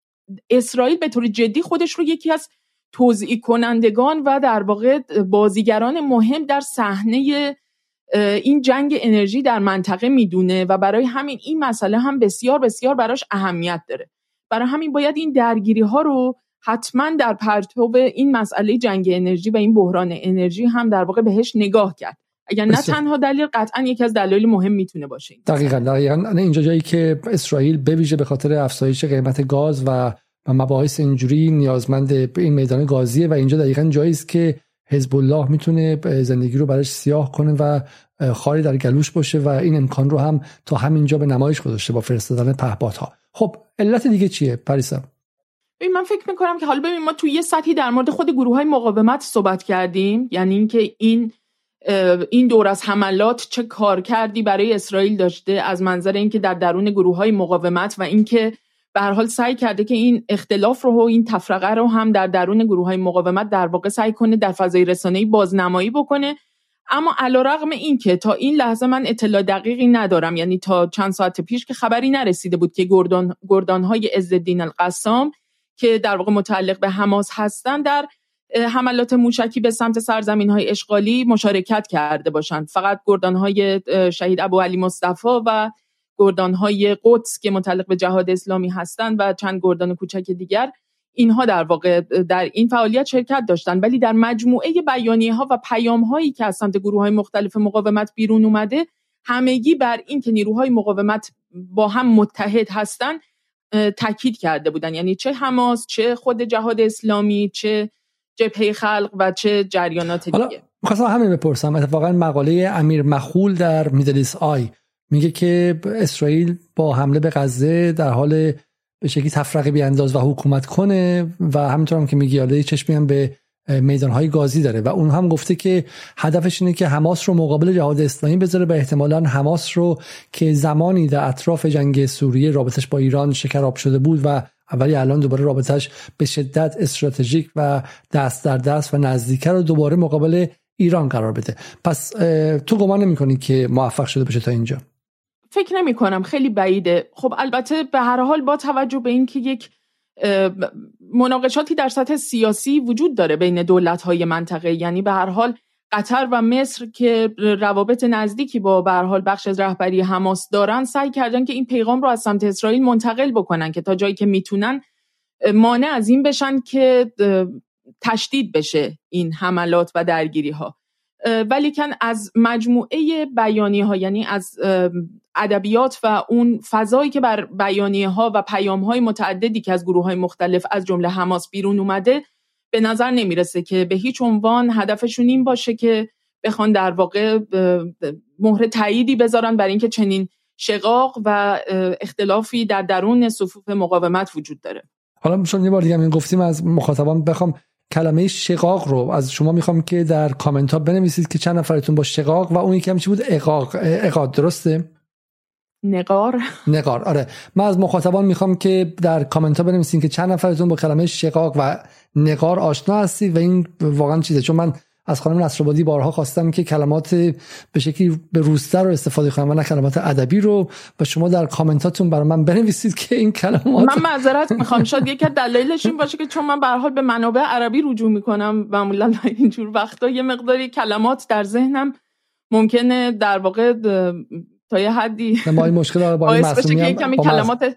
اسرائیل به طور جدی خودش رو یکی از توضیح کنندگان و در واقع بازیگران مهم در صحنه این جنگ انرژی در منطقه می‌دونه و برای همین این مسئله هم بسیار بسیار براش اهمیت داره. برای همین باید این درگیری ها رو حتما در پرتو این مسئله جنگ انرژی و این بحران انرژی هم در واقع بهش نگاه کرد. اگر نه تنها دلیل قطعا یکی از دلایل مهم می‌تونه باشه دقیقا. دقیقا. اینجا جایی که اسرائیل بویژه به خاطر افزایش قیمت گاز و و مباحث اینجوری نیازمند به این میدان گازیه و اینجا دقیقا جایی است که حزب الله می‌تونه زندگی رو براش سیاه کنه و خاری در گلوش باشه و این امکان رو هم تا همینجا به نمایش گذاشته با فرستادن پهپادها. خب علت دیگه چیه؟ پریسا؟ من فکر می‌کنم که حالا ببین ما توی یه سطحی در مورد خود گروه های مقاومت صحبت کردیم. یعنی اینکه این این دور از حملات چه کار کردی برای اسرائیل داشته از منظر اینکه در درون گروه های مقاومت و اینکه به هر حال سعی کرده که این اختلاف رو و این تفرقه رو هم در درون گروه های مقاومت در واقع سعی کنه در فضای رسانه‌ای بازنمایی بکنه. اما علیرغم این که تا این لحظه من اطلاع دقیقی ندارم یعنی تا چند ساعت پیش که خبری نرسیده بود که گردان گردانهای عزالدین القسام که در واقع متعلق به حماس هستن در حملات موشکی به سمت سرزمین های اشغالی مشارکت کرده باشند. فقط گردان های شهید ابو علی مصطفی و گردان های قدس که متعلق به جهاد اسلامی هستند و چند گردان کوچک دیگر اینها در واقع در این فعالیت شرکت داشتن ولی در مجموعه بیانیه ها و پیام هایی که از سمت گروه های مختلف مقاومت بیرون اومده همگی بر این که نیروهای مقاومت با هم متحد هستند تاکید کرده بودن یعنی چه حماس چه خود جهاد اسلامی چه جبهه خلق و چه جریانات دیگه. می‌خواستم همین بپرسم. اتفاقا مقاله امیر مخول در میدلیس آی میگه که اسرائیل با حمله به غزه در حال به شکلی تفرقه بیانداز و حکومت کنه و همینطور هم که میگه یاده چشمی هم به های گازی داره و اون هم گفته که هدفش اینه که حماس رو مقابل جهاد اسلامی بذاره و احتمالا حماس رو که زمانی در اطراف جنگ سوریه رابطش با ایران شکراب شده بود و اولی الان دوباره رابطش به شدت استراتژیک و دست در دست و نزدیکه رو دوباره مقابل ایران قرار بده. پس تو گمان نمی‌کنی که موفق شده باشه تا اینجا؟ فکر نمی کنم خیلی بعیده. خب البته به هر حال با توجه به اینکه یک مناقشاتی در سطح سیاسی وجود داره بین دولت های منطقه یعنی به هر حال قطر و مصر که روابط نزدیکی با به حال بخش از رهبری حماس دارن سعی کردن که این پیغام رو از سمت اسرائیل منتقل بکنن که تا جایی که می‌تونن مانع از این بشن که تشدید بشه این حملات و درگیری ها ولیکن از مجموعه بیانیه ها یعنی از ادبیات و اون فضایی که بر بیانیه ها و پیام های متعددی که از گروه های مختلف از جمله حماس بیرون اومده به نظر نمی‌رسه که به هیچ عنوان هدفشون این باشه که بخوان در واقع مهر تاییدی بذارن برای اینکه چنین شقاق و اختلافی در درون صفوف مقاومت وجود داره. حالا چون یه بار دیگه گفتیم از مخاطبان بخوام کلمه شقاق رو از شما می‌خوام که در کامنت ها بنویسید که چند نفرتون با شقاق و اون یکی چی بود؟ اقاق اقاد درسته؟ نقار. نقار. آره. من از مخاطبان می‌خوام که در کامنت ها بنویسید که چند نفرتون با کلمه شقاق و نقار آشنا هستید و این واقعا چیزه. چون من از خانم نصرآبادی بارها خواستم که کلمات به شکلی به روستر رو استفاده کنم و نه کلمات ادبی رو. و شما در کامنتاتون برای من بنویسید که این کلمات من معذرت می‌خوام. شاید یکی دلایلش این باشه که چون من به حال به منابع عربی رجوع می‌کنم معمولا اینجور وقتا یه مقداری کلمات در ذهنم ممکنه در واقع تا یه حدی ما این مشکل با این کلمات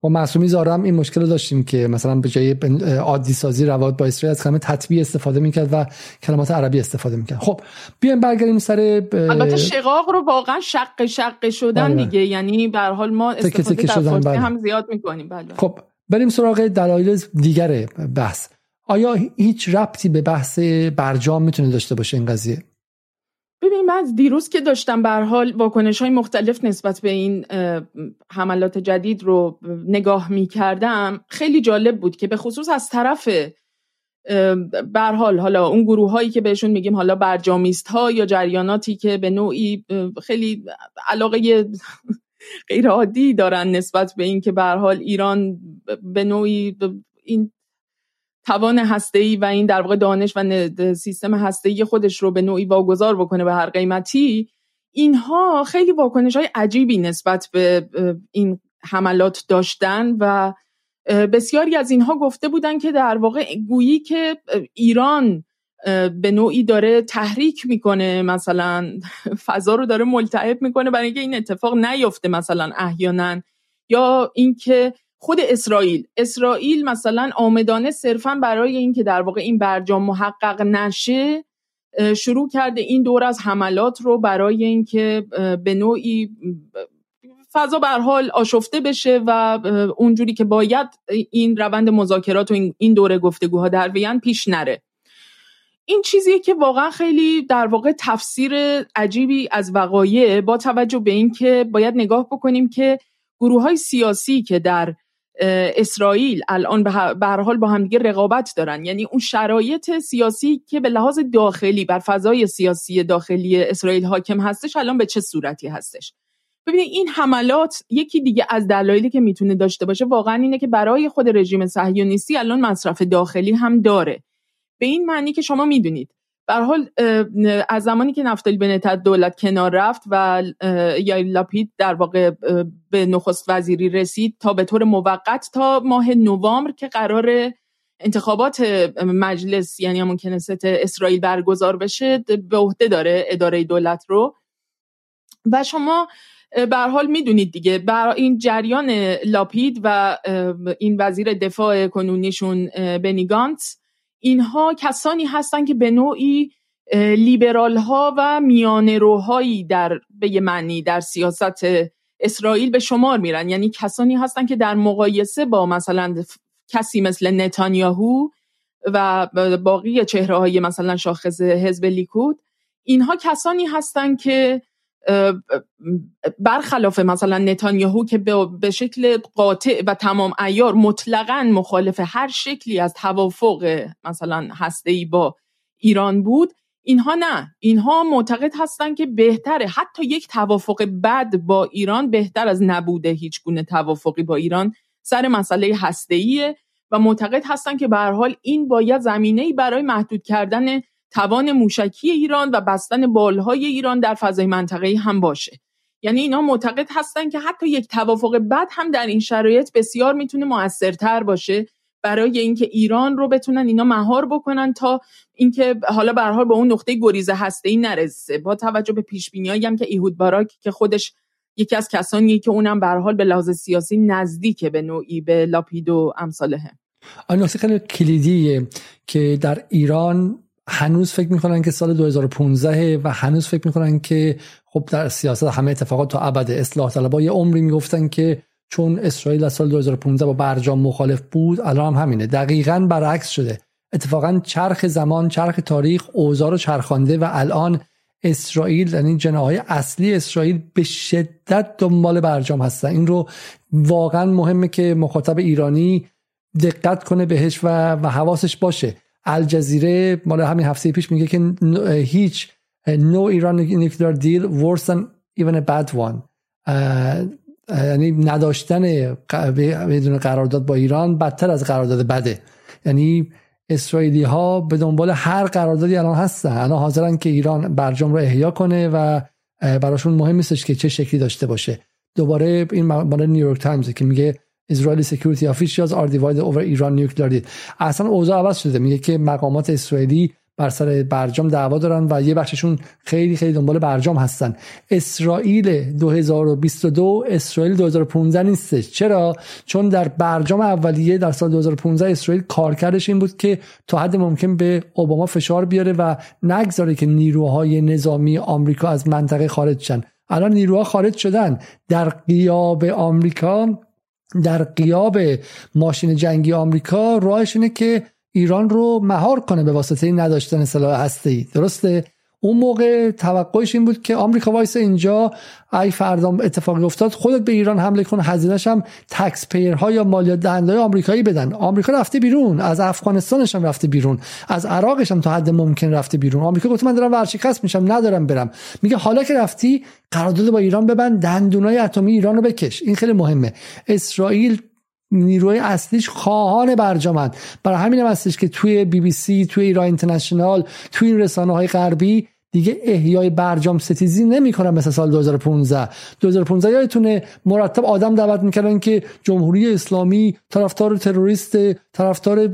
با معصومی زارم این مشکل رو داشتیم که مثلا به جای عادی سازی روابط با اسرائیل از کلمه تطبیع استفاده می‌کرد و کلمات عربی استفاده می‌کرد خب بیایم برگردیم سر ب... البته شقاق رو واقعا شق شق شدن بله. دیگه یعنی به حال ما استفاده در شدن بله. هم زیاد می‌کنیم بله. خب بریم سراغ دلایل دیگر بحث آیا هیچ ربطی به بحث برجام می‌تونه داشته باشه این قضیه ببین من از دیروز که داشتم بر حال واکنش های مختلف نسبت به این حملات جدید رو نگاه می کردم خیلی جالب بود که به خصوص از طرف بر حال حالا اون گروه هایی که بهشون میگیم حالا برجامیست ها یا جریاناتی که به نوعی خیلی علاقه غیر عادی دارن نسبت به این که به حال ایران به نوعی این توان هسته‌ای و این در واقع دانش و سیستم هسته‌ای خودش رو به نوعی واگذار بکنه به هر قیمتی اینها خیلی واکنش های عجیبی نسبت به این حملات داشتن و بسیاری از اینها گفته بودن که در واقع گویی که ایران به نوعی داره تحریک می‌کنه مثلا فضا رو داره ملتعب می‌کنه برای اینکه این اتفاق نیفته مثلا احیانا یا اینکه خود اسرائیل. اسرائیل مثلا آمدانه صرفا برای اینکه در واقع این برجام محقق نشه شروع کرده این دور از حملات رو برای اینکه به نوعی فضا بر حال آشفته بشه و اونجوری که باید این روند مذاکرات و این دوره گفتگوها در وین پیش نره. این چیزیه که واقعا خیلی در واقع تفسیر عجیبی از وقایع با توجه به اینکه باید نگاه بکنیم که گروه های سیاسی که در اسرائیل الان به هر حال با همدیگه رقابت دارن. یعنی اون شرایط سیاسی که به لحاظ داخلی بر فضای سیاسی داخلی اسرائیل حاکم هستش الان به چه صورتی هستش؟ ببینید این حملات یکی دیگه از دلایلی که می‌تونه داشته باشه واقعا اینه که برای خود رژیم صهیونیستی الان مصرف داخلی هم داره. به این معنی که شما می‌دونید به حال از زمانی که نفتالی بنت دولت کنار رفت و یا لاپید در واقع به نخست وزیری رسید تا به طور موقت تا ماه نوامبر که قرار انتخابات مجلس یعنی همون کنست اسرائیل برگزار بشه به عهده داره اداره دولت رو. و شما به حال می‌دونید دیگه برای این جریان لاپید و این وزیر دفاع کنونیشون بنیگانت اینها کسانی هستند که به نوعی لیبرال ها و میانه روهایی در به یه معنی در سیاست اسرائیل به شمار میرن. یعنی کسانی هستند که در مقایسه با مثلا کسی مثل نتانیاهو و باقی چهره های مثلا شاخص حزب لیکود اینها کسانی هستند که برخلاف مثلا نتانیاهو که به شکل قاطع و تمام ایار مطلقا مخالف هر شکلی از توافق مثلا هسته‌ای با ایران بود اینها نه. اینها معتقد هستند که بهتره. حتی یک توافق بد با ایران بهتر از نبوده هیچ گونه توافقی با ایران سر مسئله هسته‌ایه و معتقد هستند که به حال این باید زمینه‌ای برای محدود کردن توان موشکی ایران و بستن بالهای ایران در فضای منطقه هم باشه. یعنی اینا معتقد هستن که حتی یک توافق بد هم در این شرایط بسیار می‌تونه موثرتر باشه برای اینکه ایران رو بتونن اینا مهار بکنن تا اینکه حالا به حال به اون نقطه گریز هسته ای نرسه. با توجه به پیش بینیایی هم که ایهود باراک که خودش یکی از کسانیه که اونم به حال به لحاظ سیاسی نزدیکه به نوعی به لاپید و امثاله نکته خیلی کلیدیه که در ایران هنوز فکر می‌کنن که سال 2015 و هنوز فکر می‌کنن که خب در سیاست همه اتفاقات تا ابد اصلاح طلبها یه عمری می‌گفتن که چون اسرائیل از سال 2015 با برجام مخالف بود الان هم همینه. دقیقا برعکس شده. اتفاقا چرخ زمان چرخ تاریخ اوضاع رو چرخانده و الان اسرائیل یعنی جناهای اصلی اسرائیل به شدت دنبال برجام هستن. این رو واقعا مهمه که مخاطب ایرانی دقت کنه بهش و, و حواسش باشه. الجزیره مال همین هفته پیش میگه که هیچ no ایران nuclear deal worse than even a bad یعنی نداشتن بدون قرارداد با ایران بدتر از قرارداد بده. یعنی اسرائیلی ها به دنبال هر قراردادی الان هستن. الان حاضرن که ایران برجام رو احیا کنه و براشون مهم نیستش که چه شکلی داشته باشه. دوباره این مال نیویورک تایمز که میگه Israeli security officials are divided over Iran nuclear deal. اصلا اوضاع عوض شده. میگه که مقامات اسرائیلی بر سر برجام دعوا دارن و یه بخششون خیلی خیلی دنبال برجام هستن. اسرائیل 2022 اسرائیل 2015 نیستش. چرا؟ چون در برجام اولیه در سال 2015 اسرائیل کارکردش این بود که تا حد ممکن به اوباما فشار بیاره و نگذاره که نیروهای نظامی آمریکا از منطقه خارج شن. الان نیروها خارج شدن. در قیاب آمریکا در قیاب ماشین جنگی آمریکا راهش اینه که ایران رو مهار کنه به واسطه نداشتن سلاح هسته درسته؟ اون موقع توقعش این بود که آمریکا وایس اینجا ای فردا اتفاقی افتاد خودت به ایران حمله کن هزینه‌ش هم تکس ها یا مالیات دهنده آمریکایی بدن. آمریکا رفته بیرون از افغانستانش هم رفته بیرون از عراقش هم تا حد ممکن رفته بیرون. آمریکا گفت من دارم ورشکست میشم ندارم برم. میگه حالا که رفتی قرارداد با ایران ببند دندونای اتمی ایران رو بکش. این خیلی مهمه. اسرائیل نیروی اصلیش خواهان برجامند برای همین هم هستش که توی بی بی سی توی ایران اینترنشنال توی این رسانه غربی دیگه احیای برجام ستیزی نمی‌کنن مثل سال 2015 2015 یادتونه مرتب آدم دعوت می‌کردن که جمهوری اسلامی طرفدار تروریست طرفدار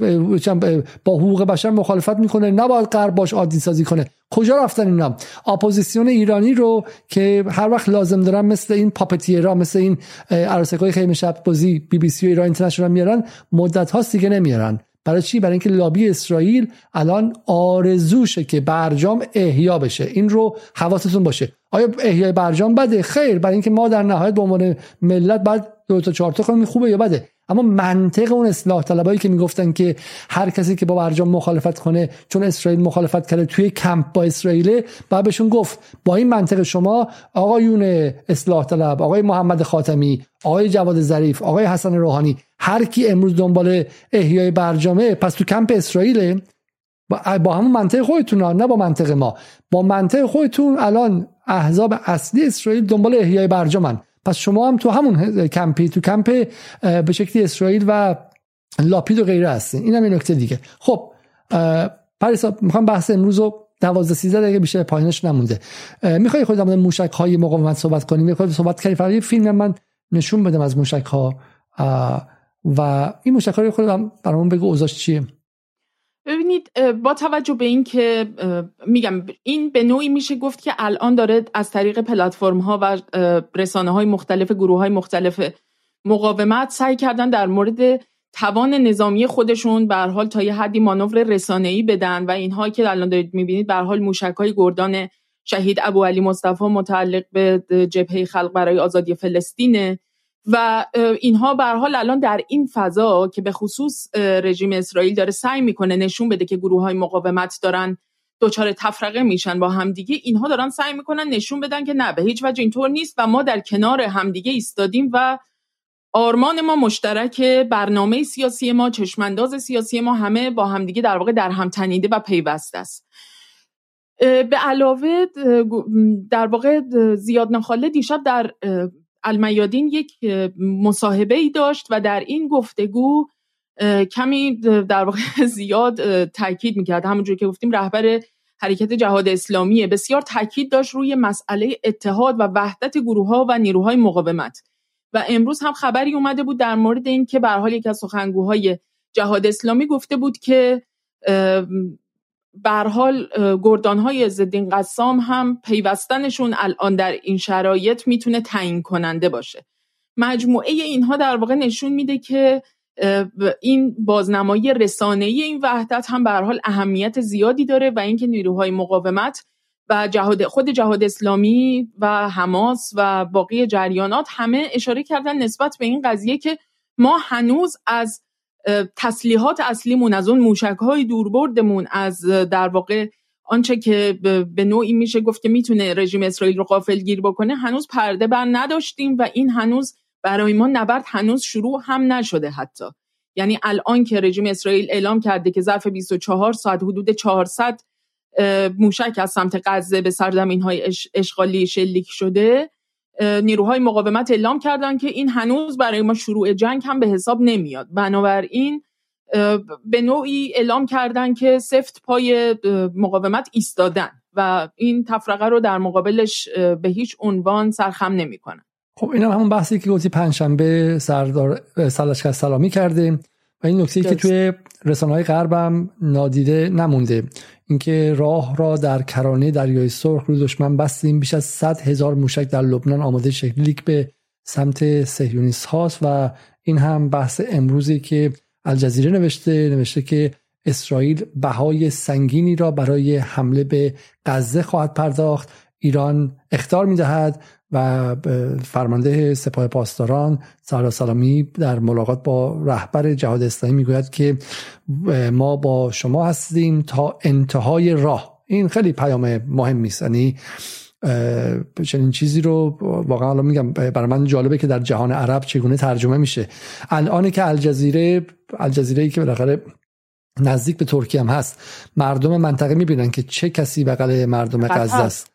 با حقوق بشر مخالفت می‌کنه. نباید غرب باش عادی سازی کنه. کجا رفتن اینا؟ اپوزیسیون ایرانی رو که هر وقت لازم دارن مثل این puppeteer ا مثل این عروسکای خیمه شب بازی بی بی سی و ایران اینترنشنال میارن مدت هاست دیگه نمیارن. برای چی؟ برای اینکه لابی اسرائیل الان آرزوشه که برجام احیا بشه. این رو حواستون باشه. آیا احیای برجام بده؟ خیر. برای اینکه ما در نهایت به عنوان ملت بعد دو تا چهار تا کنیم خوبه یا بده. اما منطق اون اصلاح طلبایی که می‌گفتن که هر کسی که با برجام مخالفت کنه چون اسرائیل مخالفت کرده توی کمپ با اسرائیل بعد بهشون گفت با این منطق شما آقایون اصلاح طلب آقای محمد خاتمی آقای جواد ظریف آقای حسن روحانی هر کی امروز دنبال احیای برجامه پس تو کمپ اسرائیل با همون منطق خودتون نه با منطق ما. با منطق خودتون الان احزاب اصلی اسرائیل دنبال احیای برجامن. پس شما هم تو همون کمپی تو کمپ به شکلی اسرائیل و لاپید و غیره هستین. این هم این نکته دیگه. خب پریسا می‌خوام بحث امروز رو 12 13 دقیقه بیشتر پایینش نمونده. می‌خوای خود در موشک های مقاومت صحبت کنیم می‌خوای صحبت کنیم فرقی فیلم من نشون بدم از موشک ها و این موشک ها رو خودم برامون بگو اوضاعش چیه. ببینید با توجه به این که میگم این به نوعی میشه گفت که الان داره از طریق پلتفرم ها و رسانه های مختلف گروه های مختلف مقاومت سعی کردن در مورد توان نظامی خودشون به حال تا یه حدی مانور رسانه‌ای بدن و اینها که الان دارید می‌بینید به حال موشک های گردان شهید ابو علی مصطفی متعلق به جبهه خلق برای آزادی فلسطینه. و اینها به حال الان در این فضا که به خصوص رژیم اسرائیل داره سعی می‌کنه نشون بده که گروه های مقاومت دارن دچار تفرقه میشن با همدیگه اینها دارن سعی می‌کنن نشون بدن که نه به هیچ وجه اینطور نیست و ما در کنار همدیگه ایستادیم و آرمان ما مشترک برنامه سیاسی ما چشمانداز سیاسی ما همه با همدیگه در واقع در هم تنیده و پیوسته است. به علاوه در واقع زیاد نخاله دیشب در المیادین یک مصاحبه ای داشت و در این گفتگو کمی در واقع زیاد تاکید می‌کرد. همونجور که گفتیم رهبر حرکت جهاد اسلامی بسیار تاکید داشت روی مسئله اتحاد و وحدت گروه ها و نیروهای مقاومت. و امروز هم خبری اومده بود در مورد این که به حال یک از سخنگوهای جهاد اسلامی گفته بود که بر حال های زدین قسام هم پیوستنشون الان در این شرایط می‌تونه تعیین کننده باشه. مجموعه اینها در واقع نشون میده که این بازنمایی رسانه این وحدت هم به حال اهمیت زیادی داره و اینکه نیروهای مقاومت و جهاد خود جهاد اسلامی و حماس و باقی جریانات همه اشاره کردن نسبت به این قضیه که ما هنوز از تسلیحات اصلیمون از اون موشک های دوربردمون از در واقع آنچه که به نوعی میشه گفت که می‌تونه رژیم اسرائیل رو قافل گیر بکنه هنوز پرده بر نداشتیم و این هنوز برای ما نبرد هنوز شروع هم نشده حتی. یعنی الان که رژیم اسرائیل اعلام کرده که ظرف 24 ساعت حدود 400 موشک از سمت غزه به سرزمین های اشغالی شلیک شده نیروهای مقاومت اعلام کردن که این هنوز برای ما شروع جنگ هم به حساب نمیاد. بنابراین به نوعی اعلام کردن که سفت پای مقاومت ایستادن و این تفرقه رو در مقابلش به هیچ عنوان سرخم نمی‌کنن. خب این هم همون بحثی که گفتی پنجشنبه سردار سلشکر سلامی کرده و این نکته که توی رسانه های غربم نادیده نمونده. اینکه راه را در کرانه دریای سرخ رو دشمن بستیم بیش از 100 هزار موشک در لبنان آماده شکلیک به سمت سهیونیست هاست و این هم بحث امروزی که الجزیره نوشته نوشته که اسرائیل بهای سنگینی را برای حمله به غزه خواهد پرداخت. ایران اختار می‌دهد و فرمانده سپاه پاسداران سارا سلامی در ملاقات با رهبر جهاد اسلامی می‌گوید که ما با شما هستیم تا انتهای راه. این خیلی پیام مهمی است یعنی چنین چیزی رو واقعا الان میگم. برای من جالبه که در جهان عرب چگونه ترجمه میشه. الان که الجزیره الجزیره ای که بالاخره نزدیک به ترکیه هم هست مردم منطقه می‌بینن که چه کسی بغل مردم غزه است.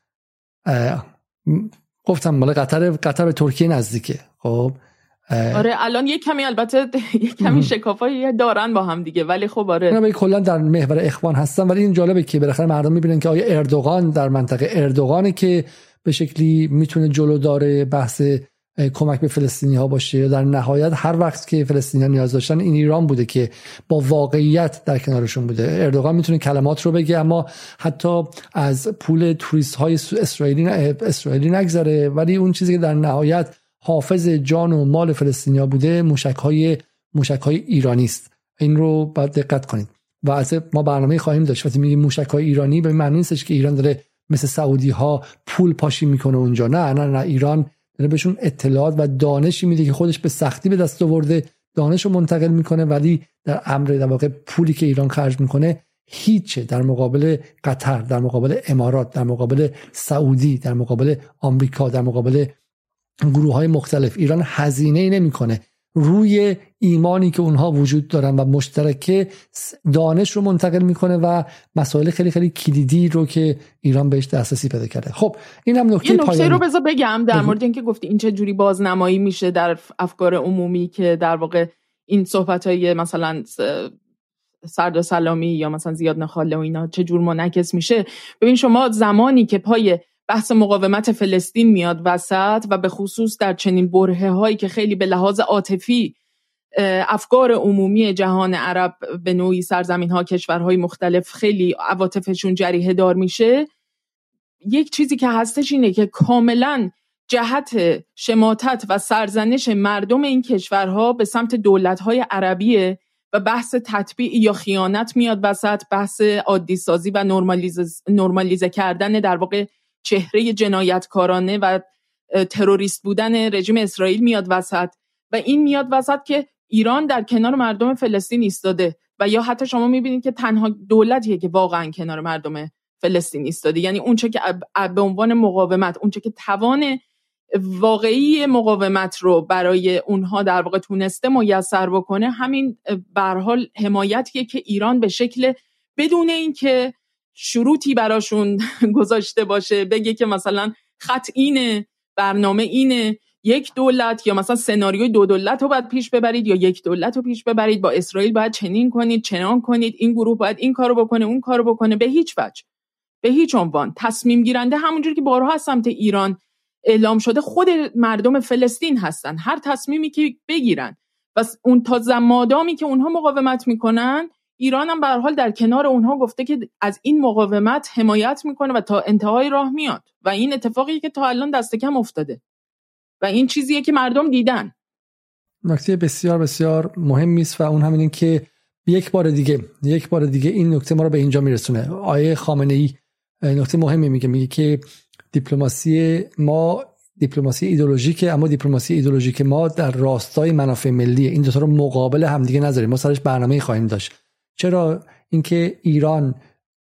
گفتم مال قطر قطر به ترکیه نزدیکه. خب آره الان یک کمی البته یک کمی شکافایی دارن با هم دیگه ولی خب آره. کلا در محور اخوان هستن ولی این جالبه که بالاخره مردم می‌بینن که آیا اردوغان در منطقه اردوغانه که به شکلی می‌تونه جلو داره بحث کمک به فلسطینی ها باشه در نهایت هر وقت که فلسطینی ها نیاز داشتن این ایران بوده که با واقعیت در کنارشون بوده. اردوغان می‌تونه کلمات رو بگه اما حتی از پول توریست های اسرائیلی اسرائیلی نگذره. ولی اون چیزی که در نهایت حافظ جان و مال فلسطینیا بوده موشک های موشک های ایرانی است. این رو باید دقت کنید. و از ما برنامه خواهیم داشت. وقتی میگیم موشک های ایرانی به معنی نیستش که ایران داره مثل سعودی ها پول پاشی می‌کنه اونجا. نه نه نه. ایران داره بهشون اطلاعات و دانشی میده که خودش به سختی به دست آورده. دانش رو منتقل می‌کنه ولی در امر در واقع پولی که ایران خرج می‌کنه هیچه در مقابل قطر در مقابل امارات در مقابل سعودی در مقابل آمریکا در مقابل گروه های مختلف. ایران هزینه ای نمی‌کنه. روی ایمانی که اونها وجود دارن و مشترکه دانش رو منتقل می‌کنه و مسائل خیلی خیلی کلیدی رو که ایران بهش دسترسی پیدا کرده. خب این هم نکته نکته رو بذار بگم در مورد اینکه گفتی این چه جوری بازنمایی میشه در افکار عمومی که در واقع این صحبت های مثلا سرد و سلامی یا مثلا زیاد نخاله و اینا چه جور منعکس میشه. ببین شما زمانی که پای بحث مقاومت فلسطین میاد وسط و به خصوص در چنین بره هایی که خیلی به لحاظ عاطفی افکار عمومی جهان عرب به نوعی سرزمین ها کشورهای مختلف خیلی عواطفشون جریه دار میشه. یک چیزی که هستش اینه که کاملا جهت شماتت و سرزنش مردم این کشورها به سمت دولتهای عربیه و بحث تطبیع یا خیانت میاد وسط بحث عادی سازی و نرمالیزه کردن در واقع چهره جنایتکارانه و تروریست بودن رژیم اسرائیل میاد وسط و این میاد وسط که ایران در کنار مردم فلسطین ایستاده و یا حتی شما می‌بینید که تنها دولتیه که واقعا کنار مردم فلسطین ایستاده. یعنی اونچه که به عنوان مقاومت اونچه که توان واقعی مقاومت رو برای اونها در واقع تونسته میسر بکنه همین برحال حمایتیه که ایران به شکل بدون اینکه شروطی براشون گذاشته باشه بگه که مثلا خط اینه برنامه اینه یک دولت یا مثلا سناریوی دو دولت رو باید پیش ببرید یا یک دولت رو پیش ببرید با اسرائیل باید چنین کنید چنان کنید این گروه باید این کارو بکنه اون کارو بکنه به هیچ وجه. به هیچ عنوان. تصمیم گیرنده همونجور که بارها از سمت ایران اعلام شده خود مردم فلسطین هستن. هر تصمیمی که بگیرن. و اون تا زمادامی که اونها مقاومت می‌کنن ایران هم به حال در کنار اونها گفته که از این مقاومت حمایت می‌کنه و تا انتهای راه میاد. و این اتفاقی که تا الان دست کم افتاده. و این چیزیه که مردم دیدن. نکته بسیار بسیار مهمی است و اون همین این که یک بار دیگه یک بار دیگه این نکته ما رو به اینجا میرسونه. آیه خامنه ای نکته مهمی میگه میگه که دیپلماسی ما دیپلماسی ایدولوژیکه اما دیپلماسی ایدولوژیک ما در راستای منافع ملی این دو رو مقابل همدیگه نذاریم. ما سرش برنامه خواهیم داشت. چرا اینکه ایران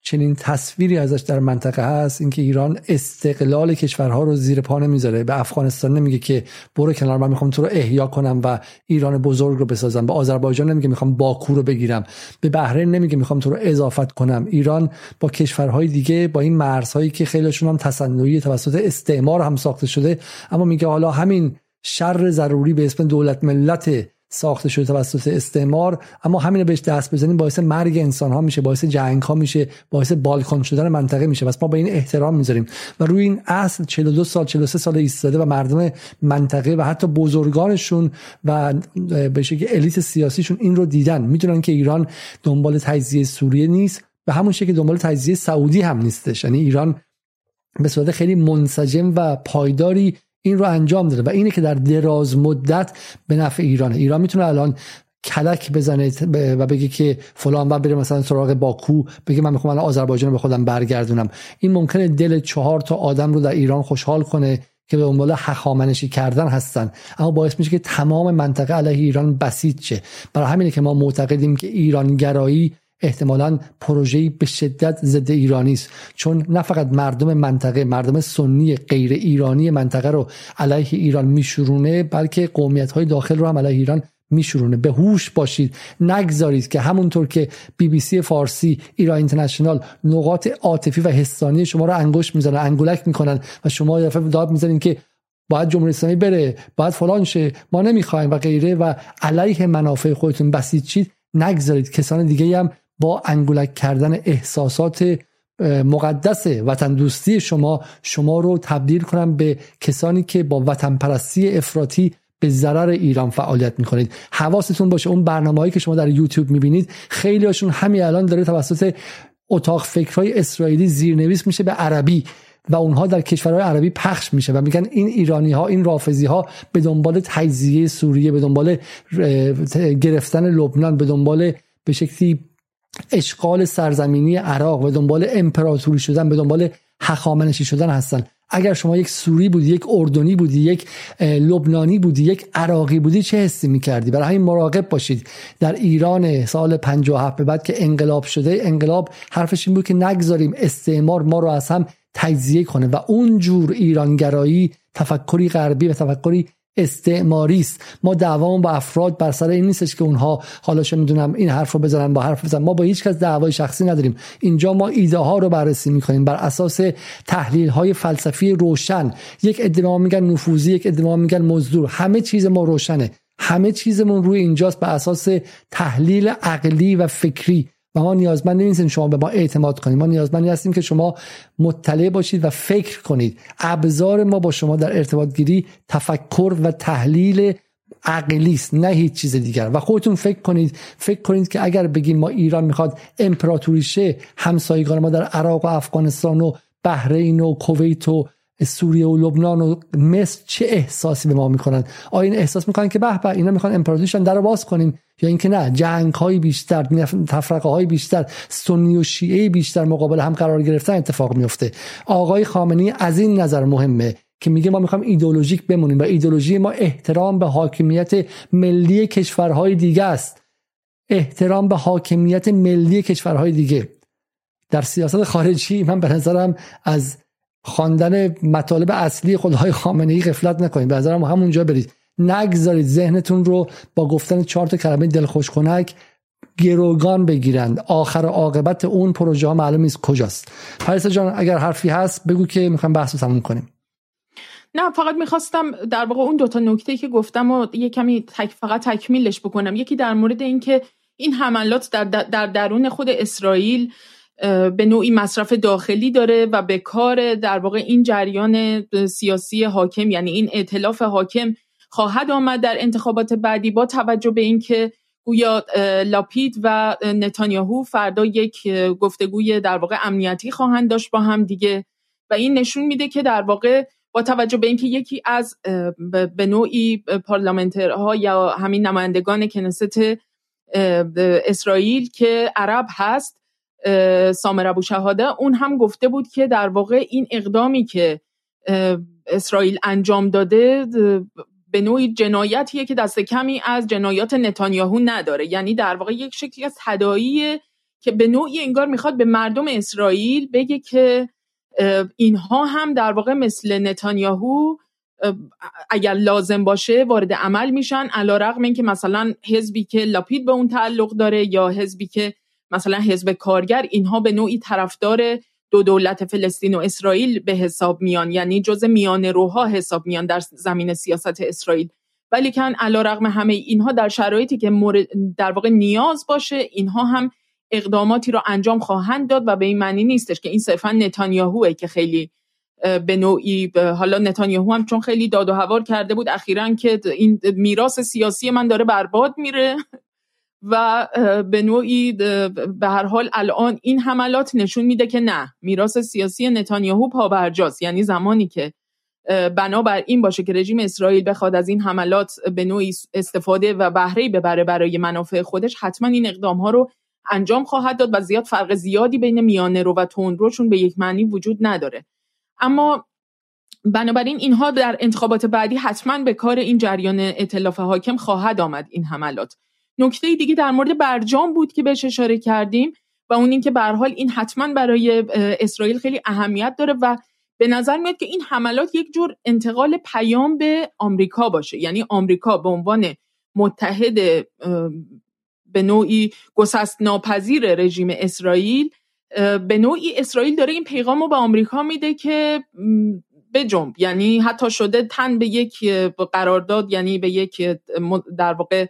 چنین تصویری ازش در منطقه هست؟ اینکه ایران استقلال کشورها رو زیر پا نمی‌ذاره. به افغانستان نمیگه که برو کنار من می‌خوام تو رو احیا کنم و ایران بزرگ رو بسازم. به آذربایجان نمیگه می‌خوام باکو رو بگیرم. به بحرین نمیگه می‌خوام تو رو اضافت کنم. ایران با کشورهای دیگه با این مرزهایی که خیلیشون هم تصنعی توسط استعمار هم ساخته شده اما میگه حالا همین شر ضروری به اسم دولت ملت ساخته شده توسط استعمار اما همین رو بهش دست بزنیم باعث مرگ انسان ها میشه باعث جنگ ها میشه باعث بالکن شدن منطقه میشه. پس ما به این احترام می‌ذاریم. و روی این اصل 42 سال 43 سال ایستاده و مردم منطقه و حتی بزرگانشون و به شکل الیت سیاسیشون این رو دیدن. می‌دونن که ایران دنبال تجزیه سوریه نیست. به همون شکل دنبال تجزیه سعودی هم نیستش. یعنی ایران به صورت خیلی منسجم و پایداری این رو انجام داده و اینه که در دراز مدت به نفع ایرانه. ایران می‌تونه الان کلک بزنه و بگه که فلان و بره مثلا سراغ باکو بگه من می‌خوام الان آذربایجان به خودم برگردونم. این ممکنه دل چهار تا آدم رو در ایران خوشحال کنه که به دنبال حخامنشی کردن هستن. اما باعث میشه که تمام منطقه علیه ایران بسیج شه. برای همینه که ما معتقدیم که ایران گرایی احتمالا پروژه‌ای به شدت ضد ایرانی است. چون نه فقط مردم منطقه مردم سنی غیر ایرانی منطقه رو علیه ایران میشورونه بلکه قومیت های داخل رو هم علیه ایران میشورونه. به هوش باشید. نگذارید که همونطور که بی بی سی فارسی ایران اینترنشنال نقاط عاطفی و حسانی شما رو انگشت می‌زنن انگولک می‌کنن و شما دفعه داد می‌زنین که باید جمهوری اسلامی بره باید فلان شه ما نمی‌خوایم و غیره و علیه منافع خودتون بسیجید نگذارید. کسان دیگه هم با انگولک کردن احساسات مقدس وطن دوستی شما شما رو تبدیل کنم به کسانی که با وطن پرستی افراطی به ضرر ایران فعالیت می‌کنید. حواستون باشه اون برنامه‌ای که شما در یوتیوب می‌بینید خیلی هاشون همین الان داره توسط اتاق فکرهای اسرائیلی زیرنویس میشه به عربی و اونها در کشورهای عربی پخش میشه و میگن این ایرانی ها این رافضی ها به دنبال تجزیه سوریه به دنبال گرفتن لبنان به دنبال به شکلی اشغال سرزمینی عراق و دنبال امپراتوری شدن به دنبال حخامنشی شدن هستن. اگر شما یک سوری بودی یک اردنی بودی یک لبنانی بودی یک عراقی بودی چه حسی می‌کردی؟ برای همین مراقب باشید. در ایران سال 57 به بعد که انقلاب شده انقلاب حرفش این بود که نگذاریم استعمار ما رو از هم تجزیه کنه و اونجور ایرانگرایی تفکری غربی و تفکری استعماری است. ما دعوامون با افراد بر سر این نیستش که اونها حالا چه می‌دونم این حرف رو بزنن با حرف بزنن. ما با هیچ کس دعوای شخصی نداریم. اینجا ما ایده ها رو بررسی می‌کنیم بر اساس تحلیل های فلسفی روشن. یک ادعا میگن نفوذی یک ادعا میگن مزدور. همه چیز ما روشنه. همه چیزمون روی اینجاست بر اساس تحلیل عقلی و فکری. و ما نیازمند نیستیم شما به ما اعتماد کنید. ما نیازمندی هستیم که شما مطلع باشید و فکر کنید. ابزار ما با شما در ارتباط گیری تفکر و تحلیل عقلی است نه هیچ چیز دیگر. و خودتون فکر کنید. فکر کنید که اگر بگیم ما ایران می‌خواد امپراتوری شه همسایگان ما در عراق و افغانستان و بحرین و کویت و سوریه و لبنان و مصر چه احساسی به ما می‌کنن؟ آیا این احساس می‌کنن که به به اینا می‌خوان امپراتوریشن در باز کنیم یا اینکه نه جنگ های بیشتر تفرقه های بیشتر سنی و شیعه بیشتر مقابل هم قرار گرفتن اتفاق میفته آقای خامنه‌ای از این نظر مهمه که میگه ما می‌خوایم ایدولوژیک بمونیم و ایدولوژی ما احترام به حاکمیت ملی کشورهای دیگه است. احترام به حاکمیت ملی کشورهای دیگه. در سیاست خارجی من به نظرم از خواندن مطالب اصلی خدای خامنه ای غفلت نکنید. به نظرم همونجا برید. نگذارید ذهنتون رو با گفتن چهار تا کلمه دلخوش کنک گروگان بگیرند. آخر عاقبت اون پروژه ها معلوم نیست کجاست. پریسا جان اگر حرفی هست بگو که می‌خوام بحث رو تموم کنیم. نه فقط می‌خواستم در واقع اون دوتا نکته که گفتم و یه کمی تک فقط تکمیلش بکنم. یکی در مورد اینکه این حملات در, در درون خود اسرائیل به نوعی مصرف داخلی داره و به کار در واقع این جریان سیاسی حاکم یعنی این ائتلاف حاکم خواهد آمد در انتخابات بعدی با توجه به اینکه گویا لاپید و نتانیاهو فردا یک گفتگوی در واقع امنیتی خواهند داشت با هم دیگه. و این نشون میده که در واقع با توجه به اینکه یکی از به نوعی پارلمانترها یا همین نمایندگان کنست اسرائیل که عرب هست سامر ابو شهاده اون هم گفته بود که در واقع این اقدامی که اسرائیل انجام داده به نوعی جنایتیه که دست کمی از جنایات نتانیاهو نداره. یعنی در واقع یک شکلی از تدایی که به نوعی انگار می‌خواد به مردم اسرائیل بگه که اینها هم در واقع مثل نتانیاهو اگر لازم باشه وارد عمل میشن علا رقم این که مثلا حزبی که لاپید به اون تعلق داره یا حزبی که مثلا حزب کارگر اینها به نوعی طرفدار دو دولت فلسطین و اسرائیل به حساب میان. یعنی جز میان روها حساب میان در زمین سیاست اسرائیل. ولی کن علا رقم همه اینها در شرایطی که در واقع نیاز باشه اینها هم اقداماتی رو انجام خواهند داد و به این معنی نیستش که این صرفا نتانیاهوه که خیلی به نوعی حالا نتانیاهو هم چون خیلی داد و هوار کرده بود اخیرا که این میراث سیاسی من داره برباد میره. و به نوعی به هر حال الان این حملات نشون میده که نه میراث سیاسی نتانیاهو پابرجاست. یعنی زمانی که بنابر این باشه که رژیم اسرائیل بخواد از این حملات به نوعی استفاده و بهره ببره برای منافع خودش حتما این اقدام ها رو انجام خواهد داد و زیاد فرق زیادی بین میانه رو و تندروشون به یک معنی وجود نداره. اما بنابراین اینها در انتخابات بعدی حتما به کار این جریان اطلاف حاکم خواهد آمد این حملات. نکته دیگه در مورد برجام بود که بهش اشاره کردیم و اون اینکه به حال این حتما برای اسرائیل خیلی اهمیت داره و به نظر میاد که این حملات یک جور انتقال پیام به آمریکا باشه. یعنی آمریکا به عنوان متحد به نوعی گسست ناپذیر رژیم اسرائیل به نوعی اسرائیل داره این پیغام رو به آمریکا میده که بجنب. یعنی حتی شده تن به یک قرارداد یعنی به یک در واقع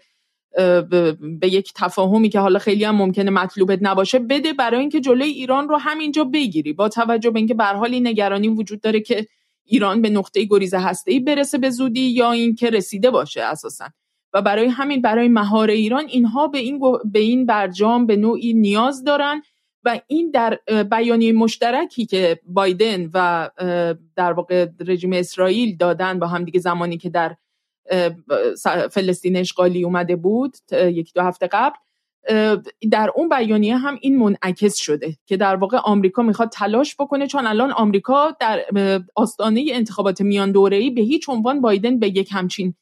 به یک تفاهمی که حالا خیلی هم ممکنه مطلوبت نباشه بده برای اینکه جلوی ایران رو همینجا بگیری. با توجه به اینکه به حال نگرانی وجود داره که ایران به نقطه گریز هسته‌ای برسه به زودی یا اینکه رسیده باشه اساسا. و برای همین برای مهار ایران اینها به این به این برجام به نوعی نیاز دارن و این در بیانیه مشترکی که بایدن و در واقع رژیم اسرائیل دادن با هم دیگه زمانی که در فلسطین اشغالی اومده بود یک دو هفته قبل. در اون بیانیه هم این منعکس شده که در واقع آمریکا می‌خواد تلاش بکنه چون الان آمریکا در آستانه انتخابات میان دوره‌ای به هیچ عنوان بایدن به یک همچین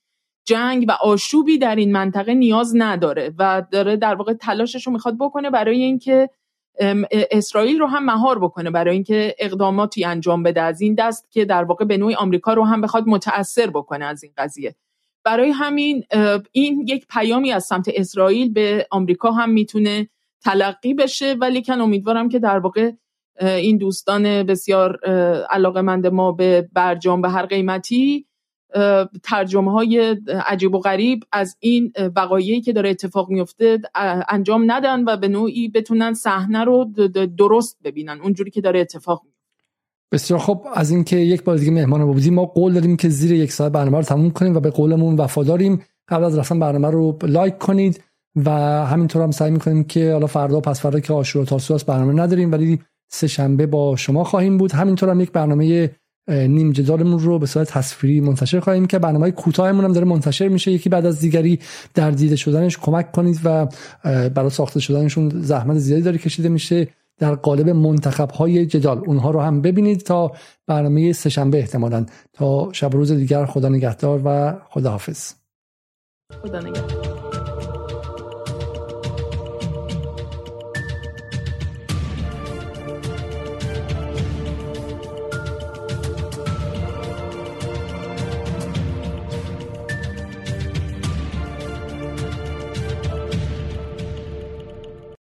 جنگ و آشوبی در این منطقه نیاز نداره و داره در واقع تلاشش رو می‌خواد بکنه برای اینکه اسرائیل رو هم مهار بکنه برای اینکه اقداماتی انجام بده از این دست که در واقع به نوعی آمریکا رو هم بخواد متاثر بکنه از این قضیه. برای همین این یک پیامی از سمت اسرائیل به آمریکا هم می‌تونه تلقی بشه. ولی کن امیدوارم که در واقع این دوستان بسیار علاقمند ما به برجام به هر قیمتی ترجمه های عجیب و غریب از این وقایعی که داره اتفاق میفته انجام ندن و به نوعی بتونن صحنه رو درست ببینن. اونجوری که داره اتفاق میفته بسیار خب از اینکه یک بار دیگه مهمان بودیم ما قول دادیم که زیر یک ساعت برنامه رو تموم کنیم و به قولمون وفاداریم. قبل از رفتن برنامه رو لایک کنید و همینطور هم سعی می‌کنیم که حالا فردا پس فردا که آشورا تاسوعا برنامه نداریم ولی سه شنبه با شما خواهیم بود. همینطور هم یک برنامه نیم جدالمون رو به صورت تصویری منتشر خواهیم که برنامه کوتاهمون هم داره منتشر میشه. یکی بعد از دیگری در دیده شدنش کمک کنید و برای ساخته شدنشون زحمت زیادی داره کشیده میشه. در قالب منتخب های جدال. اونها رو هم ببینید تا برنامه سهشنبه احتمالا. تا شب روز دیگر خدا نگهدار و خداحافظ. خدا نگهدار.